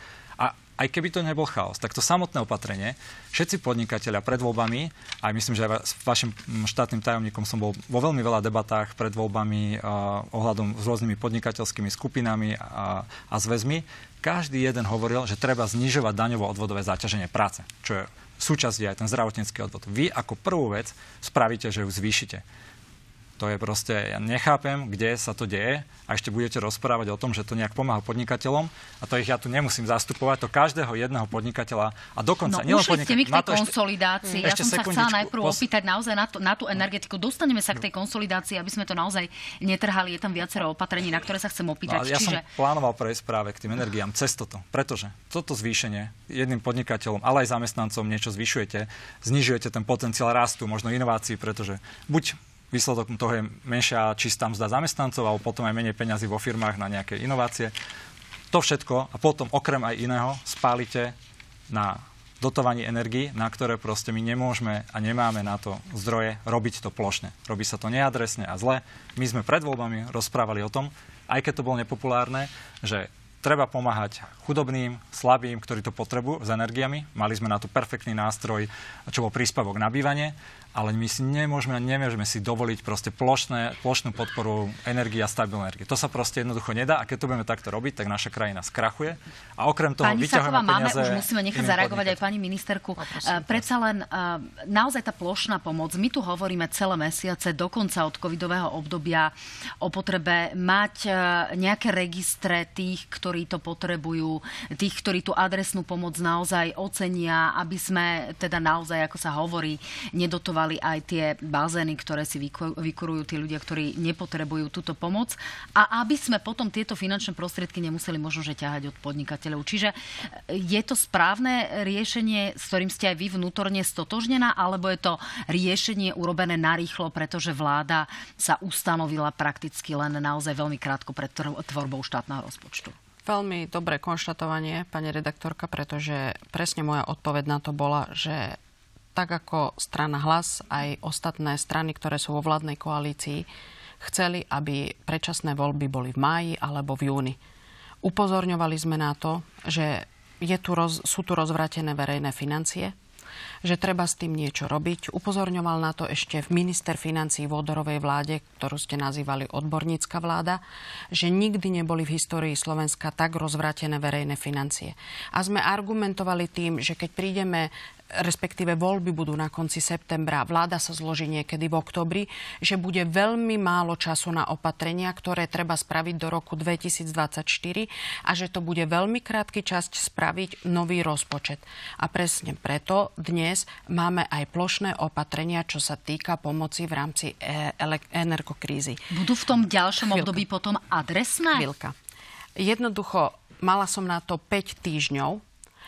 aj keby to nebol chaos, tak to samotné opatrenie, všetci podnikatelia pred voľbami, aj myslím, že aj s vašim štátnym tajomníkom som bol vo veľmi veľa debatách pred voľbami uh, ohľadom s rôznymi podnikateľskými skupinami a, a zväzmi, každý jeden hovoril, že treba znižovať daňovo-odvodové záťaženie práce, čo je súčasť aj ten zdravotnícky odvod. Vy ako prvú vec spravíte, že ju zvýšite. To je proste, ja nechápem, kde sa to deje a ešte budete rozprávať o tom, že to nejak pomáha podnikateľom a to ich ja tu nemusím zastupovať, to každého jedného podnikateľa a dokonca... No ušli ste mi k tej konsolidácii. Ešte, ja som sa chcela najprv pos... opýtať naozaj na, to, na tú energetiku. Dostaneme sa k tej konsolidácii, aby sme to naozaj netrhali. Je tam viacero opatrení, na ktoré sa chcem opýtať. No, ja Čiže... som plánoval prejsť práve k tým energiám cez toto. Pretože toto zvýšenie jedným podnikateľom, ale aj zamestnancom niečo zvyšujete, znižujete ten potenciál rastu, možno inovácií, pretože buď Výsledok toho je menšia čistá mzda zamestnancov alebo potom aj menej peňazí vo firmách na nejaké inovácie. To všetko a potom okrem aj iného spálite na dotovaní energii, na ktoré proste my nemôžeme a nemáme na to zdroje robiť to plošne. Robí sa to neadresne a zle. My sme pred voľbami rozprávali o tom, aj keď to bolo nepopulárne, že treba pomáhať chudobným, slabým, ktorí to potrebujú s energiami. Mali sme na to perfektný nástroj, čo bol príspevok na bývanie ale my si nemôžeme a nemôžeme si dovoliť proste plošné, plošnú podporu energie a stabilnej energie. To sa proste jednoducho nedá a keď to budeme takto robiť, tak naša krajina skrachuje. A okrem toho pani vyťahujeme peniaze... Máme, už musíme nechať zareagovať aj pani ministerku. No, uh, predsa len uh, naozaj tá plošná pomoc. My tu hovoríme celé mesiace, dokonca od covidového obdobia o potrebe mať uh, nejaké registre tých, ktorí to potrebujú, tých, ktorí tú adresnú pomoc naozaj ocenia, aby sme teda naozaj, ako sa hovorí, nedotovali aj tie bazény, ktoré si vykurujú tí ľudia, ktorí nepotrebujú túto pomoc a aby sme potom tieto finančné prostriedky nemuseli možno že ťahať od podnikateľov. Čiže e, je to správne riešenie, s ktorým ste aj vy vnútorne stotožnená, alebo je to riešenie urobené narýchlo, pretože vláda sa ustanovila prakticky len naozaj veľmi krátko pred tvorbou štátneho rozpočtu? Veľmi dobré konštatovanie, pani redaktorka, pretože presne moja odpoveď na to bola, že tak ako strana Hlas, aj ostatné strany, ktoré sú vo vládnej koalícii, chceli, aby predčasné voľby boli v máji alebo v júni. Upozorňovali sme na to, že je tu roz, sú tu rozvratené verejné financie, že treba s tým niečo robiť. Upozorňoval na to ešte minister financí v Odorovej vláde, ktorú ste nazývali odbornícka vláda, že nikdy neboli v histórii Slovenska tak rozvratené verejné financie. A sme argumentovali tým, že keď prídeme respektíve voľby budú na konci septembra, vláda sa zloží niekedy v oktobri, že bude veľmi málo času na opatrenia, ktoré treba spraviť do roku 2024 a že to bude veľmi krátky čas spraviť nový rozpočet. A presne preto dnes máme aj plošné opatrenia, čo sa týka pomoci v rámci e, energokrízy. Budú v tom ďalšom Chvíľka. období potom adresné? Chvíľka. Jednoducho, mala som na to 5 týždňov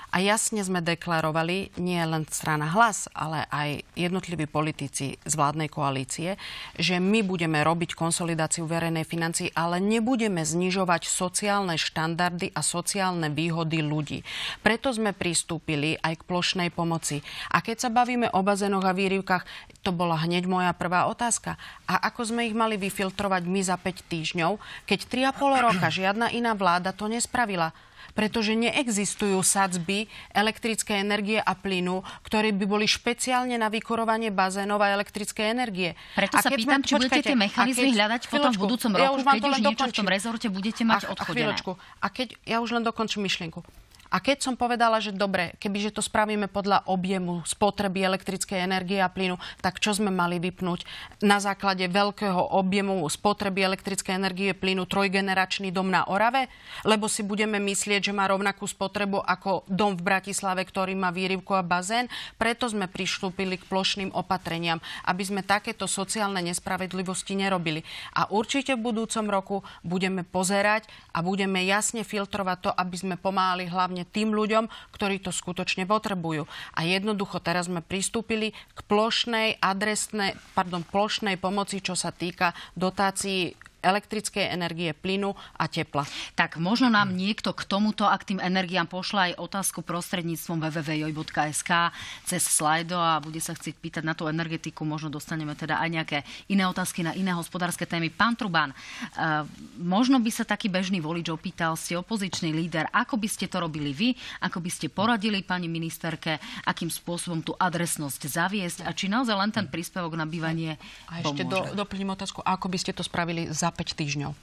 A jasne sme deklarovali, nie len strana hlas, ale aj jednotliví politici z vládnej koalície, že my budeme robiť konsolidáciu verejnej financií, ale nebudeme znižovať sociálne štandardy a sociálne výhody ľudí. Preto sme pristúpili aj k plošnej pomoci. A keď sa bavíme o bazénoch a výrivkách, to bola hneď moja prvá otázka. A ako sme ich mali vyfiltrovať my za 5 týždňov, keď 3,5 roka žiadna iná vláda to nespravila? Pretože neexistujú sadzby elektrické energie a plynu, ktoré by boli špeciálne na vykurovanie bazénov a elektrické energie. Preto a sa pýtam, či budete tie mechanizmy hľadať potom v budúcom roku, ja už keď už niečo dokončím. v tom rezorte budete mať a, odchodené. A, a keď, ja už len dokončím myšlienku. A keď som povedala, že dobre, kebyže to spravíme podľa objemu spotreby elektrickej energie a plynu, tak čo sme mali vypnúť na základe veľkého objemu spotreby elektrickej energie plynu trojgeneračný dom na Orave? Lebo si budeme myslieť, že má rovnakú spotrebu ako dom v Bratislave, ktorý má výrivku a bazén. Preto sme prištúpili k plošným opatreniam, aby sme takéto sociálne nespravedlivosti nerobili. A určite v budúcom roku budeme pozerať a budeme jasne filtrovať to, aby sme pomáhali hlavne hlavne tým ľuďom, ktorí to skutočne potrebujú. A jednoducho teraz sme pristúpili k plošnej adresnej, pardon, plošnej pomoci, čo sa týka dotácií elektrickej energie, plynu a tepla. Tak možno nám niekto k tomuto, ak tým energiám pošla aj otázku prostredníctvom www.joj.sk cez slajdo a bude sa chcieť pýtať na tú energetiku, možno dostaneme teda aj nejaké iné otázky na iné hospodárske témy. Pán Truban, uh, možno by sa taký bežný volič opýtal, ste opozičný líder, ako by ste to robili vy, ako by ste poradili pani ministerke, akým spôsobom tú adresnosť zaviesť? A či naozaj len ten príspevok na bývanie A ešte do, doplním otázku, ako by ste to spravili za za 5 týždňov.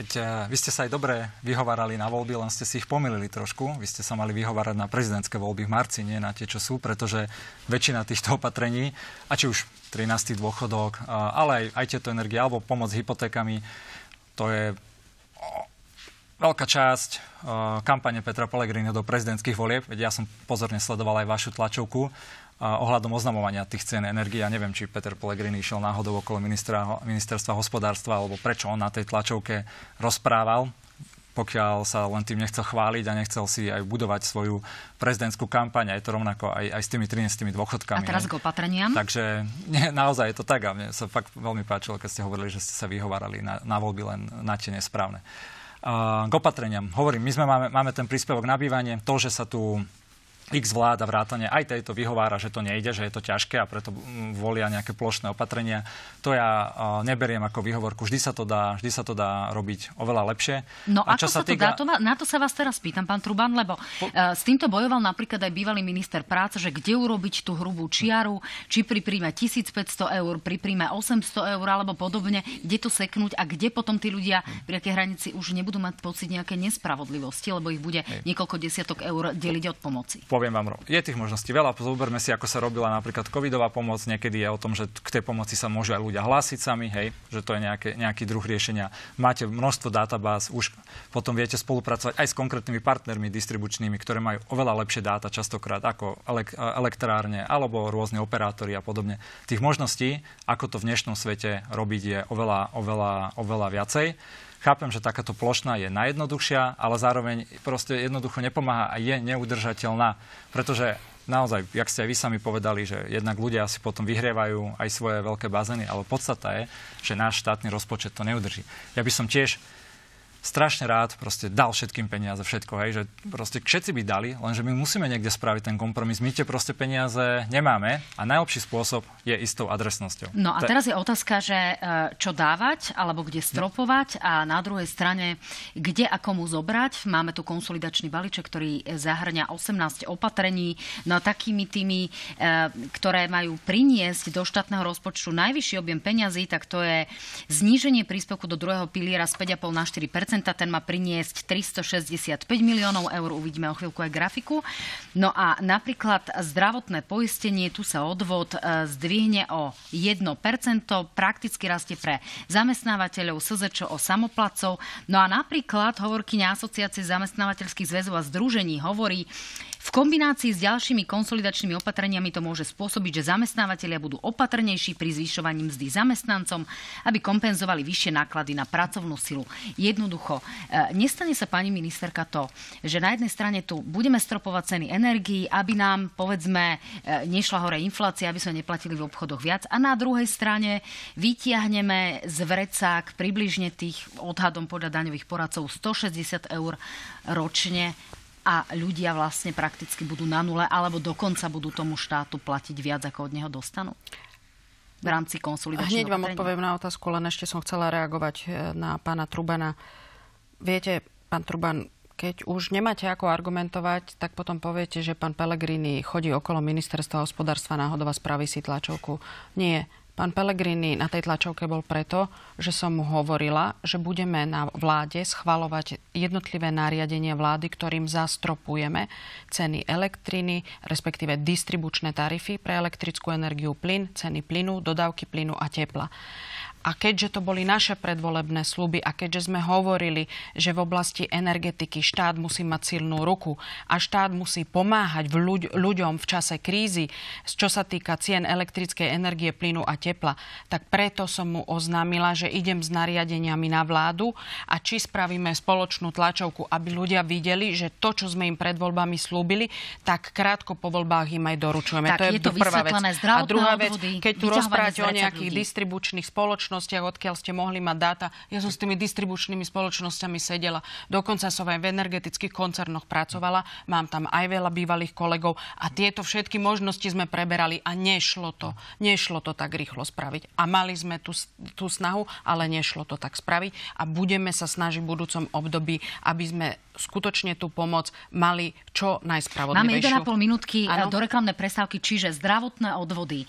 Veď uh, vy ste sa aj dobre vyhovárali na voľby, len ste si ich pomýlili trošku. Vy ste sa mali vyhovárať na prezidentské voľby v marci, nie na tie, čo sú, pretože väčšina týchto opatrení, a či už 13. dôchodok, ale aj, aj tieto energie, alebo pomoc s hypotékami, to je veľká časť kampane Petra Pellegriniho do prezidentských volieb. Veď ja som pozorne sledoval aj vašu tlačovku ohľadom oznamovania tých cien energie. Ja neviem, či Peter Pellegrini išiel náhodou okolo ministra, ministerstva hospodárstva, alebo prečo on na tej tlačovke rozprával pokiaľ sa len tým nechcel chváliť a nechcel si aj budovať svoju prezidentskú kampaň. A je to rovnako aj, aj s tými 13 dôchodkami. A teraz k opatreniam? Takže nie, naozaj je to tak. A mne sa fakt veľmi páčilo, keď ste hovorili, že ste sa vyhovárali na, na voľby len na tie nesprávne. Uh, k opatreniam. Hovorím, my sme máme, máme ten príspevok na bývanie. To, že sa tu x vláda vrátane aj tejto vyhovára, že to nejde, že je to ťažké a preto volia nejaké plošné opatrenia. To ja neberiem ako výhovorku. Vždy sa to dá, vždy sa to dá robiť oveľa lepšie. No a ako sa, sa to týka... dá? To, na to sa vás teraz pýtam, pán Truban, lebo po... E, s týmto bojoval napríklad aj bývalý minister práce, že kde urobiť tú hrubú čiaru, či pri príjme 1500 eur, pri príjme 800 eur alebo podobne, kde to seknúť a kde potom tí ľudia pri akej hranici už nebudú mať pocit nejaké nespravodlivosti, lebo ich bude niekoľko desiatok eur deliť od pomoci. Po poviem vám, je tých možností veľa. Zoberme si, ako sa robila napríklad covidová pomoc. Niekedy je o tom, že k tej pomoci sa môžu aj ľudia hlásiť sami, hej, že to je nejaké, nejaký druh riešenia. Máte množstvo databáz, už potom viete spolupracovať aj s konkrétnymi partnermi distribučnými, ktoré majú oveľa lepšie dáta častokrát ako elek- elektrárne alebo rôzne operátory a podobne. Tých možností, ako to v dnešnom svete robiť, je oveľa, oveľa, oveľa viacej. Chápem, že takáto plošná je najjednoduchšia, ale zároveň proste jednoducho nepomáha a je neudržateľná, pretože naozaj, jak ste aj vy sami povedali, že jednak ľudia si potom vyhrievajú aj svoje veľké bazény, ale podstata je, že náš štátny rozpočet to neudrží. Ja by som tiež strašne rád proste dal všetkým peniaze, všetko, hej, že proste všetci by dali, lenže my musíme niekde spraviť ten kompromis. My tie proste peniaze nemáme a najlepší spôsob je istou adresnosťou. No a teraz je otázka, že e, čo dávať, alebo kde stropovať a na druhej strane, kde a komu zobrať. Máme tu konsolidačný balíček, ktorý zahrňa 18 opatrení, no takými tými, e, ktoré majú priniesť do štátneho rozpočtu najvyšší objem peňazí, tak to je zníženie príspevku do druhého piliera z 5,5 na 4 ten má priniesť 365 miliónov eur, uvidíme o chvíľku aj grafiku. No a napríklad zdravotné poistenie, tu sa odvod e, zdvihne o 1%, prakticky rastie pre zamestnávateľov, SZČ o samoplacov. No a napríklad hovorkyňa Asociácie zamestnávateľských zväzov a združení hovorí, v kombinácii s ďalšími konsolidačnými opatreniami to môže spôsobiť, že zamestnávateľia budú opatrnejší pri zvyšovaní mzdy zamestnancom, aby kompenzovali vyššie náklady na pracovnú silu. Jednoducho, e, nestane sa pani ministerka to, že na jednej strane tu budeme stropovať ceny energií, aby nám, povedzme, e, nešla hore inflácia, aby sme neplatili v obchodoch viac a na druhej strane vytiahneme z vrecák približne tých odhadom podľa daňových poradcov 160 eur ročne a ľudia vlastne prakticky budú na nule alebo dokonca budú tomu štátu platiť viac, ako od neho dostanú? v rámci konsolidačného Hneď vám odpoviem na otázku, len ešte som chcela reagovať e, na pána Trubana. Viete, pán Truban, keď už nemáte ako argumentovať, tak potom poviete, že pán Pellegrini chodí okolo ministerstva hospodárstva náhodou a spraví si tlačovku. Nie. Pán Pellegrini na tej tlačovke bol preto, že som mu hovorila, že budeme na vláde schvalovať jednotlivé nariadenie vlády, ktorým zastropujeme ceny elektriny, respektíve distribučné tarify pre elektrickú energiu, plyn, ceny plynu, dodávky plynu a tepla. A keďže to boli naše predvolebné sluby a keďže sme hovorili, že v oblasti energetiky štát musí mať silnú ruku a štát musí pomáhať v ľuď- ľuďom v čase krízy, čo sa týka cien elektrickej energie, plynu a tepla, tak preto som mu oznámila, že idem s nariadeniami na vládu a či spravíme spoločnú tlačovku, aby ľudia videli, že to, čo sme im pred voľbami slúbili, tak krátko po voľbách im aj doručujeme. Tak, to je, je to prvá vec. A druhá vec, keď tu rozprávate o ľudí. nejakých distribučných spoločnostiach, spoločnostiach, odkiaľ ste mohli mať dáta. Ja som s tými distribučnými spoločnosťami sedela. Dokonca som aj v energetických koncernoch pracovala. Mám tam aj veľa bývalých kolegov a tieto všetky možnosti sme preberali a nešlo to. Nešlo to tak rýchlo spraviť. A mali sme tú, tú snahu, ale nešlo to tak spraviť a budeme sa snažiť v budúcom období, aby sme skutočne tú pomoc mali čo najspravodlivejšiu. Máme 1,5 minútky ano? do reklamnej prestávky, čiže zdravotné odvody, e,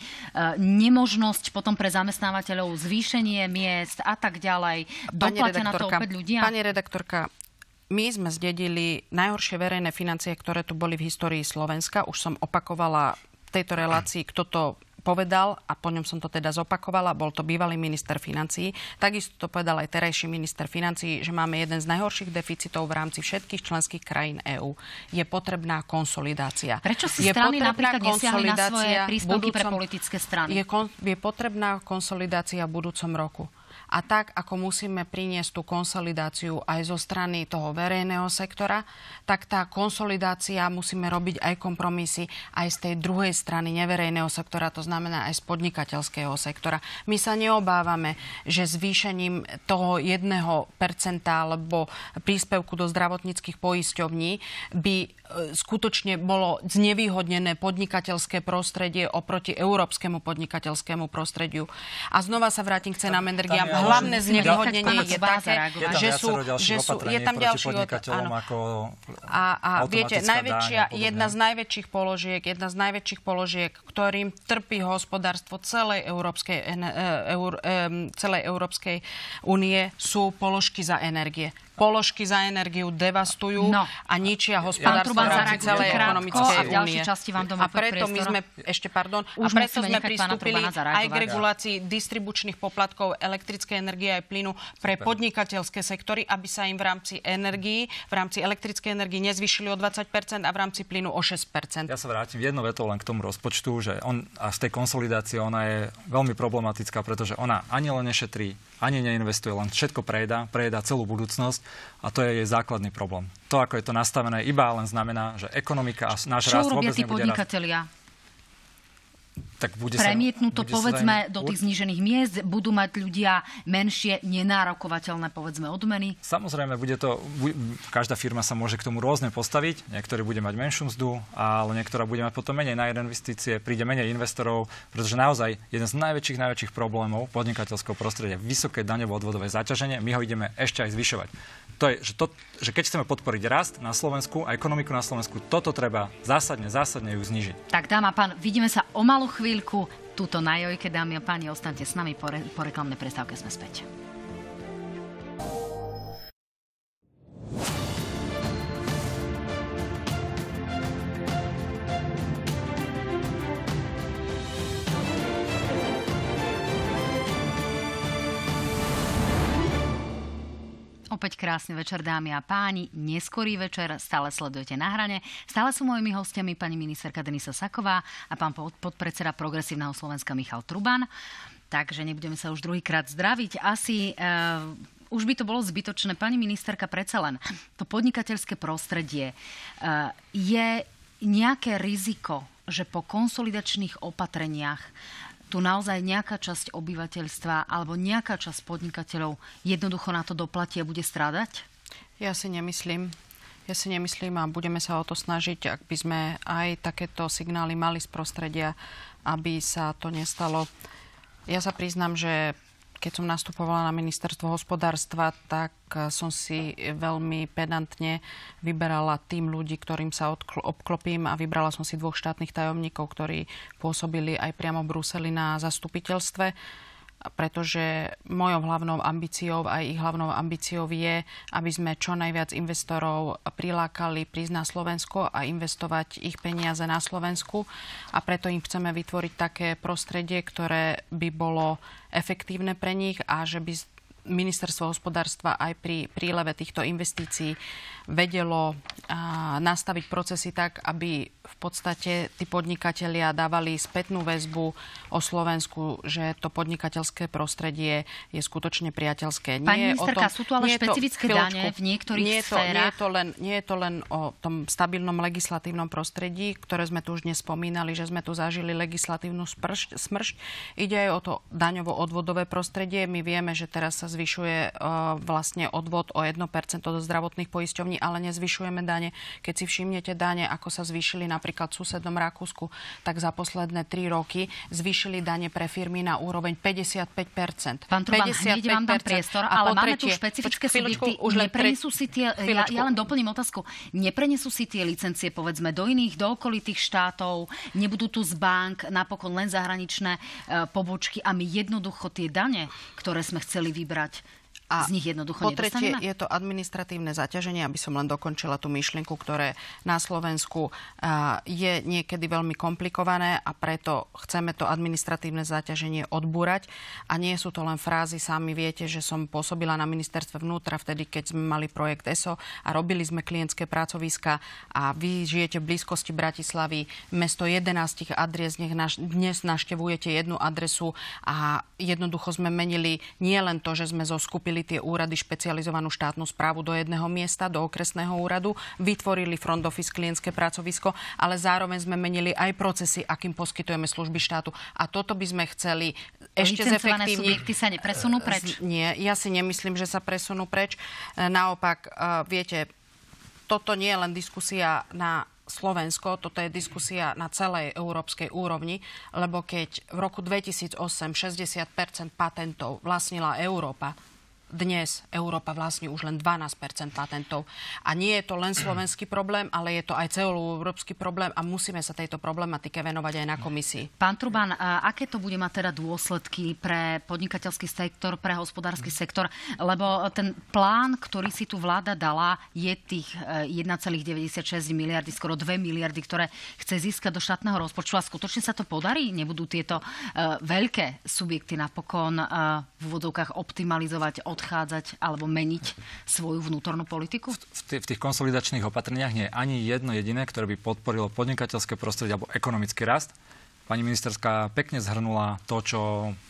nemožnosť potom pre zamestnávateľov zvýšenie miest a tak ďalej. Doplatia na to opäť ľudia? Pani redaktorka, my sme zdedili najhoršie verejné financie, ktoré tu boli v histórii Slovenska. Už som opakovala v tejto relácii, kto to povedal, a po ňom som to teda zopakovala, bol to bývalý minister financií. Takisto to povedal aj terajší minister financií, že máme jeden z najhorších deficitov v rámci všetkých členských krajín EÚ. Je potrebná konsolidácia. Prečo si je strany napríklad nesiahli na svoje príspevky budúcom, pre politické strany? Je, kon, je potrebná konsolidácia v budúcom roku. A tak, ako musíme priniesť tú konsolidáciu aj zo strany toho verejného sektora, tak tá konsolidácia musíme robiť aj kompromisy aj z tej druhej strany neverejného sektora, to znamená aj z podnikateľského sektora. My sa neobávame, že zvýšením toho jedného percenta alebo príspevku do zdravotníckých poisťovní by e, skutočne bolo znevýhodnené podnikateľské prostredie oproti európskemu podnikateľskému prostrediu. A znova sa vrátim k cenám energiám hlavné znevýhodnenie je také, že sú, že sú, je tam ďalší áno. Ako a, a viete, najväčšia, jedna z najväčších položiek, jedna z najväčších položiek, ktorým trpí hospodárstvo celej Európskej, e, eur, celej Európskej únie, sú položky za energie položky za energiu devastujú no. a ničia hospodárstvo v rámci celej ekonomickej únie. A preto my sme, ešte pardon, Už a preto sme pristúpili aj k regulácii distribučných poplatkov elektrickej energie aj plynu pre Super. podnikateľské sektory, aby sa im v rámci energii, v rámci elektrickej energie nezvyšili o 20% a v rámci plynu o 6%. Ja sa vrátim jednou vetou len k tomu rozpočtu, že on, a z tej konsolidácie ona je veľmi problematická, pretože ona ani len nešetrí, ani neinvestuje, len všetko prejda, prejda celú budúcnosť a to je jej základný problém. To, ako je to nastavené, iba len znamená, že ekonomika a náš Čo rast vôbec tí podnikatelia? Rast tak bude Premietnú to povedzme sa do tých znížených miest, budú mať ľudia menšie nenárokovateľné povedzme odmeny? Samozrejme, bude to, každá firma sa môže k tomu rôzne postaviť. Niektorý bude mať menšiu mzdu, ale niektorá bude mať potom menej na investície, príde menej investorov, pretože naozaj jeden z najväčších, najväčších problémov podnikateľského prostredia vysoké daňovo odvodové zaťaženie, my ho ideme ešte aj zvyšovať. To je, že, to, že keď chceme podporiť rast na Slovensku a ekonomiku na Slovensku, toto treba zásadne, zásadne ju znižiť. Tak dáma pán, vidíme sa o malú chvíľu chvíľku. Tuto na Jojke, dámy a páni, ostaňte s nami. Po, re, po reklamnej prestávke sme späť. Opäť krásny večer, dámy a páni. Neskorý večer, stále sledujete na hrane. Stále sú mojimi hostiami pani ministerka Denisa Saková a pán podpredseda Progresívneho Slovenska Michal Truban. Takže nebudeme sa už druhýkrát zdraviť. Asi uh, už by to bolo zbytočné. Pani ministerka, predsa len to podnikateľské prostredie uh, je nejaké riziko, že po konsolidačných opatreniach tu naozaj nejaká časť obyvateľstva alebo nejaká časť podnikateľov jednoducho na to doplatí a bude strádať? Ja si nemyslím. Ja si nemyslím a budeme sa o to snažiť, ak by sme aj takéto signály mali z prostredia, aby sa to nestalo. Ja sa priznám, že keď som nastupovala na ministerstvo hospodárstva, tak eh, som si veľmi pedantne vyberala tým ľudí, ktorým sa obklopím a vybrala som si dvoch štátnych tajomníkov, ktorí pôsobili aj priamo v Bruseli na zastupiteľstve pretože mojou hlavnou ambíciou, aj ich hlavnou ambíciou je, aby sme čo najviac investorov prilákali prísť na Slovensko a investovať ich peniaze na Slovensku. A preto im chceme vytvoriť také prostredie, ktoré by bolo efektívne pre nich a že by ministerstvo hospodárstva aj pri príleve týchto investícií vedelo nastaviť procesy tak, aby podstate tí podnikatelia dávali spätnú väzbu o Slovensku, že to podnikateľské prostredie je skutočne priateľské. Pani nie ministerka, tom, sú tu ale špecifické to, dane v niektorých nie je to, sférach. Nie je, to len, nie je to len o tom stabilnom legislatívnom prostredí, ktoré sme tu už dnes spomínali, že sme tu zažili legislatívnu smršť. smršť. Ide aj o to daňovo-odvodové prostredie. My vieme, že teraz sa zvyšuje uh, vlastne odvod o 1% do zdravotných poisťovní, ale nezvyšujeme dane. Keď si všimnete dane, ako sa zvýšili na napríklad v susednom Rakúsku, tak za posledné tri roky zvýšili dane pre firmy na úroveň 55%. Pán Truban, 55%. hneď vám dám priestor, ale máme tu špecifické subjekty. Už neprenesú si tie, ja, ja len doplním otázku, neprenesú si tie licencie povedzme do iných, do okolitých štátov, nebudú tu z bank napokon len zahraničné e, pobočky a my jednoducho tie dane, ktoré sme chceli vybrať, a z nich jednoducho po tretie je to administratívne zaťaženie, aby som len dokončila tú myšlienku, ktoré na Slovensku je niekedy veľmi komplikované a preto chceme to administratívne zaťaženie odbúrať. A nie sú to len frázy, sami viete, že som pôsobila na ministerstve vnútra vtedy, keď sme mali projekt ESO a robili sme klientské pracoviska a vy žijete v blízkosti Bratislavy, mesto 11 adres, nech naš, dnes naštevujete jednu adresu a jednoducho sme menili nie len to, že sme zoskupili vytvorili tie úrady špecializovanú štátnu správu do jedného miesta, do okresného úradu, vytvorili front office klientské pracovisko, ale zároveň sme menili aj procesy, akým poskytujeme služby štátu. A toto by sme chceli ešte zefektívniť. subjekty sa nepresunú preč? Nie, ja si nemyslím, že sa presunú preč. E, naopak, e, viete, toto nie je len diskusia na Slovensko, toto je diskusia na celej európskej úrovni, lebo keď v roku 2008 60% patentov vlastnila Európa, dnes Európa vlastní už len 12% patentov. A nie je to len slovenský problém, ale je to aj celoeurópsky problém a musíme sa tejto problematike venovať aj na komisii. Pán Truban, aké to bude mať teda dôsledky pre podnikateľský sektor, pre hospodársky sektor? Lebo ten plán, ktorý si tu vláda dala, je tých 1,96 e, miliardy, skoro 2 miliardy, ktoré chce získať do štátneho rozpočtu. A skutočne sa to podarí? Nebudú tieto uh, veľké subjekty napokon uh, v úvodovkách optimalizovať od odchádzať alebo meniť svoju vnútornú politiku? V, v tých konsolidačných opatreniach nie je ani jedno jediné, ktoré by podporilo podnikateľské prostredie alebo ekonomický rast. Pani ministerská pekne zhrnula to, čo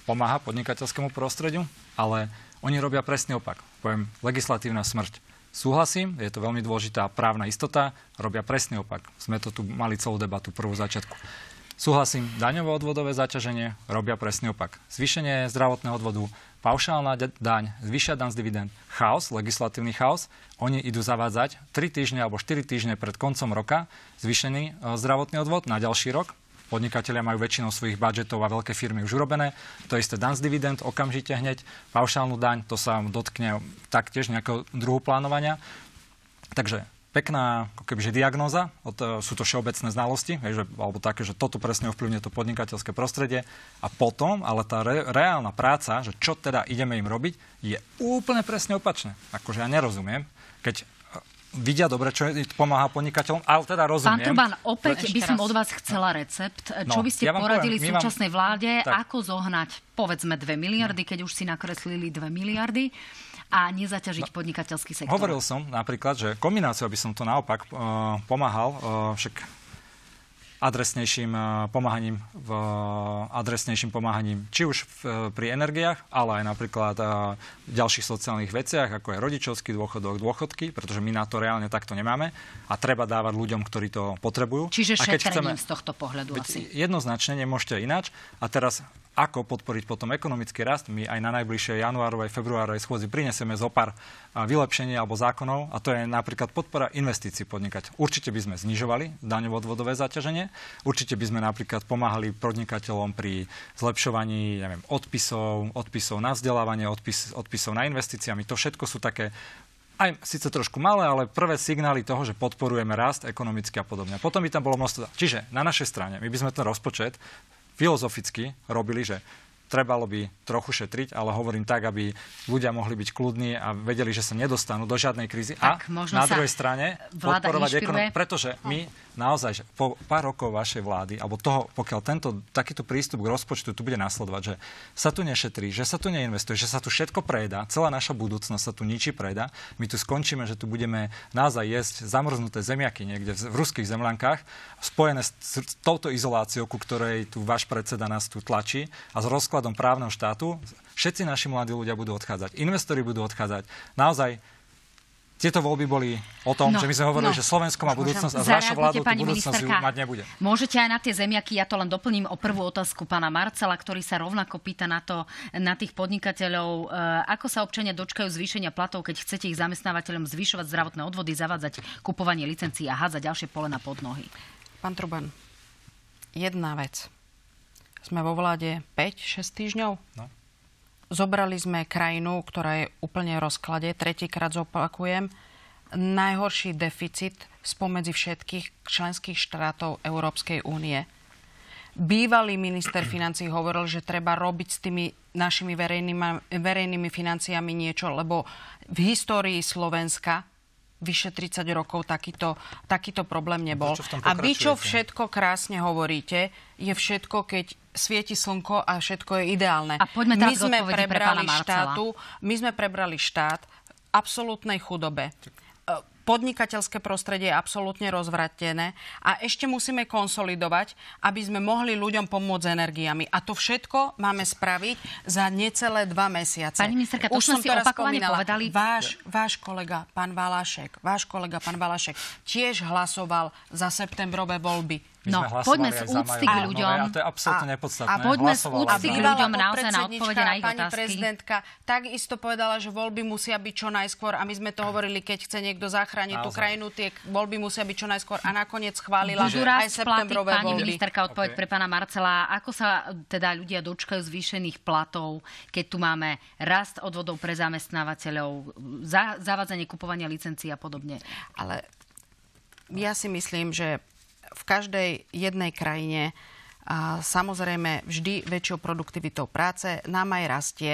pomáha podnikateľskému prostrediu, ale oni robia presný opak. Poviem, legislatívna smrť. Súhlasím, je to veľmi dôležitá právna istota, robia presný opak. Sme to tu mali celú debatu prvú začiatku. Súhlasím, daňovo-odvodové zaťaženie robia presný opak. Zvýšenie zdravotného odvodu, paušálna daň, zvyšia daň z dividend, chaos, legislatívny chaos. Oni idú zavádzať 3 týždne alebo 4 týždne pred koncom roka zvýšený e, zdravotný odvod na ďalší rok. Podnikatelia majú väčšinou svojich budžetov a veľké firmy už urobené. To isté daň z dividend okamžite hneď. Paušálnu daň, to sa dotkne taktiež nejakého druhu plánovania. Takže pekná ako kebyže diagnóza, sú to všeobecné znalosti, že, alebo také, že toto presne ovplyvňuje to podnikateľské prostredie. A potom, ale tá re, reálna práca, že čo teda ideme im robiť, je úplne presne opačné. Akože ja nerozumiem, keď e, vidia dobre, čo pomáha podnikateľom, ale teda rozumiem. Pán Truban, opäť by som od vás chcela recept. No, čo by ste ja poradili poviem, súčasnej vláde, tak. ako zohnať povedzme 2 miliardy, keď už si nakreslili 2 miliardy a nezaťažiť no, podnikateľský sektor? Hovoril som napríklad, že kombináciu, aby som to naopak uh, pomáhal, uh, však adresnejším eh, pomáhaním, v adresnejším pomáhaním či už v, pri energiách, ale aj napríklad v ďalších sociálnych veciach, ako je rodičovský dôchodok, dôchodky, pretože my na to reálne takto nemáme a treba dávať ľuďom, ktorí to potrebujú. Čiže šetrením chceme, z tohto pohľadu asi. Jednoznačne nemôžete ináč. A teraz ako podporiť potom ekonomický rast. My aj na najbližšej januárovej, februárovej schôdzi prinesieme zo pár vylepšení alebo zákonov a to je napríklad podpora investícií podnikať. Určite by sme znižovali daňovo-odvodové zaťaženie, určite by sme napríklad pomáhali podnikateľom pri zlepšovaní neviem, odpisov, odpisov na vzdelávanie, odpis, odpisov na investíciami. To všetko sú také aj síce trošku malé, ale prvé signály toho, že podporujeme rast ekonomicky a podobne. Potom by tam bolo množstvo. Čiže na našej strane my by sme ten rozpočet filozoficky robili, že trebalo by trochu šetriť, ale hovorím tak, aby ľudia mohli byť kľudní a vedeli, že sa nedostanú do žiadnej krízy. Tak, a na druhej strane podporovať ekonomiku. Pretože my naozaj, že po pár rokov vašej vlády, alebo toho, pokiaľ tento takýto prístup k rozpočtu tu bude nasledovať, že sa tu nešetrí, že sa tu neinvestuje, že sa tu všetko prejda, celá naša budúcnosť sa tu ničí prejda, my tu skončíme, že tu budeme naozaj jesť zamrznuté zemiaky niekde v, v ruských zemľankách, spojené s, s touto izoláciou, ku ktorej tu váš predseda nás tu tlačí a s rozkladom právneho štátu, všetci naši mladí ľudia budú odchádzať, investori budú odchádzať. Naozaj tieto voľby boli o tom, no, že my sme hovorili, no. že Slovensko má budúcnosť a z vašou vládou tú budúcnosť ju mať nebude. Môžete aj na tie zemiaky, ja to len doplním o prvú otázku pána Marcela, ktorý sa rovnako pýta na to, na tých podnikateľov, e, ako sa občania dočkajú zvýšenia platov, keď chcete ich zamestnávateľom zvyšovať zdravotné odvody, zavádzať kupovanie licencií a hádzať ďalšie polena pod nohy. Pán Truban, jedna vec. Sme vo vláde 5-6 týždňov? No. Zobrali sme krajinu, ktorá je úplne v rozklade, tretíkrát zopakujem, najhorší deficit spomedzi všetkých členských štátov Európskej únie. Bývalý minister financí hovoril, že treba robiť s tými našimi verejnými, verejnými financiami niečo, lebo v histórii Slovenska vyše 30 rokov takýto, takýto problém nebol. A vy, čo všetko krásne hovoríte, je všetko, keď svieti slnko a všetko je ideálne. A poďme my sme prebrali pre štátu, my sme prebrali štát v absolútnej chudobe podnikateľské prostredie je absolútne rozvratené a ešte musíme konsolidovať, aby sme mohli ľuďom pomôcť s energiami. A to všetko máme spraviť za necelé dva mesiace. Pani ministerka, to Už sme si opakovane povedali. Váš, váš kolega, pán Valašek, váš kolega, pán Valašek, tiež hlasoval za septembrové voľby. No, poďme z úcty k ľuďom. A to je absolútne nepodstatné. A poďme z úcty k ľuďom naozaj na odpovede na ich pani otázky. prezidentka takisto povedala, že voľby musia byť čo najskôr a my sme to hovorili, keď chce niekto zachrániť naozaj. tú krajinu, tie voľby musia byť čo najskôr a nakoniec chválila Budú aj septembrové Pani ministerka, odpoveď okay. pre pána Marcela. Ako sa teda ľudia dočkajú zvýšených platov, keď tu máme rast odvodov pre zamestnávateľov, zavádzanie kupovania licencií a podobne? Ale ja si myslím, že v každej jednej krajine a samozrejme vždy väčšou produktivitou práce nám aj rastie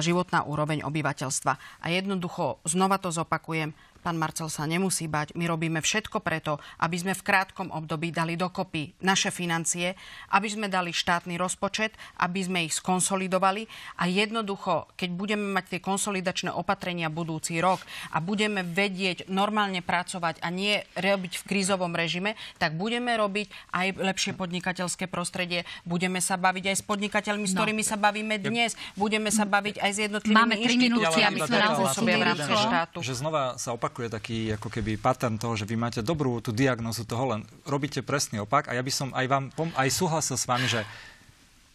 životná úroveň obyvateľstva. A jednoducho, znova to zopakujem, Pán Marcel sa nemusí bať. My robíme všetko preto, aby sme v krátkom období dali dokopy naše financie, aby sme dali štátny rozpočet, aby sme ich skonsolidovali a jednoducho, keď budeme mať tie konsolidačné opatrenia budúci rok a budeme vedieť normálne pracovať a nie robiť v krízovom režime, tak budeme robiť aj lepšie podnikateľské prostredie, budeme sa baviť aj s podnikateľmi, s no. ktorými sa bavíme dnes, budeme sa baviť aj s jednotlivými inštitúciami, ktoré pôsobia v rámci štátu. Že znova sa opak opakuje taký ako keby patent toho, že vy máte dobrú tú diagnozu toho, len robíte presný opak a ja by som aj vám aj súhlasil s vami, že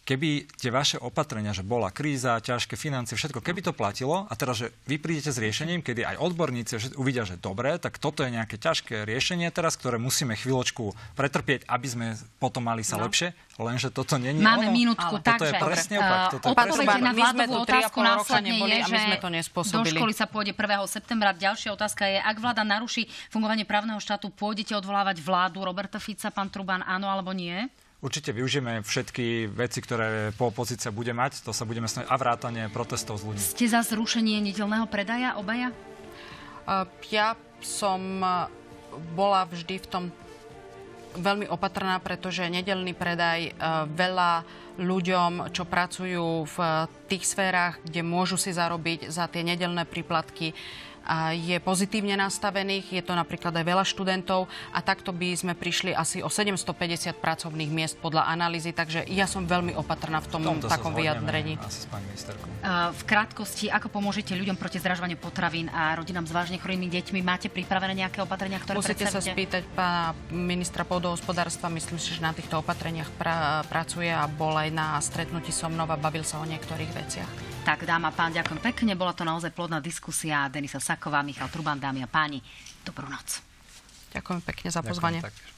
keby tie vaše opatrenia, že bola kríza, ťažké financie, všetko, keby to platilo a teraz, že vy prídete s riešením, kedy aj odborníci uvidia, že dobre, tak toto je nejaké ťažké riešenie teraz, ktoré musíme chvíľočku pretrpieť, aby sme potom mali sa no. lepšie, lenže toto není Máme ono. minútku, ale takže toto je presne opak. Toto uh, odpoveď na vládovú otázku následne je, že do školy sa pôjde 1. septembra. Ďalšia otázka je, ak vláda naruší fungovanie právneho štátu, pôjdete odvolávať vládu Roberta Fica, pán Truban, áno alebo nie? Určite využijeme všetky veci, ktoré po opozícia bude mať. To sa budeme snažiť a vrátanie protestov z ľudí. Ste za zrušenie nedelného predaja obaja? Uh, ja som bola vždy v tom veľmi opatrná, pretože nedelný predaj veľa ľuďom, čo pracujú v tých sférach, kde môžu si zarobiť za tie nedelné príplatky, je pozitívne nastavených, je to napríklad aj veľa študentov a takto by sme prišli asi o 750 pracovných miest podľa analýzy, takže ja som veľmi opatrná v tom v takom vyjadrení. Asi s pani v krátkosti, ako pomôžete ľuďom proti zdražovaniu potravín a rodinám s vážne chorými deťmi? Máte pripravené nejaké opatrenia, ktoré Musíte sa spýtať pána ministra pôdohospodárstva, myslím si, že na týchto opatreniach pra- pracuje a bol aj na stretnutí so mnou a bavil sa o niektorých veciach. Tak, dáma, pán, ďakujem pekne. Bola to naozaj plodná diskusia. Denisa Saková, Michal Truban, dámy a páni. Dobrú noc. Ďakujem pekne za pozvanie. Ďakujem,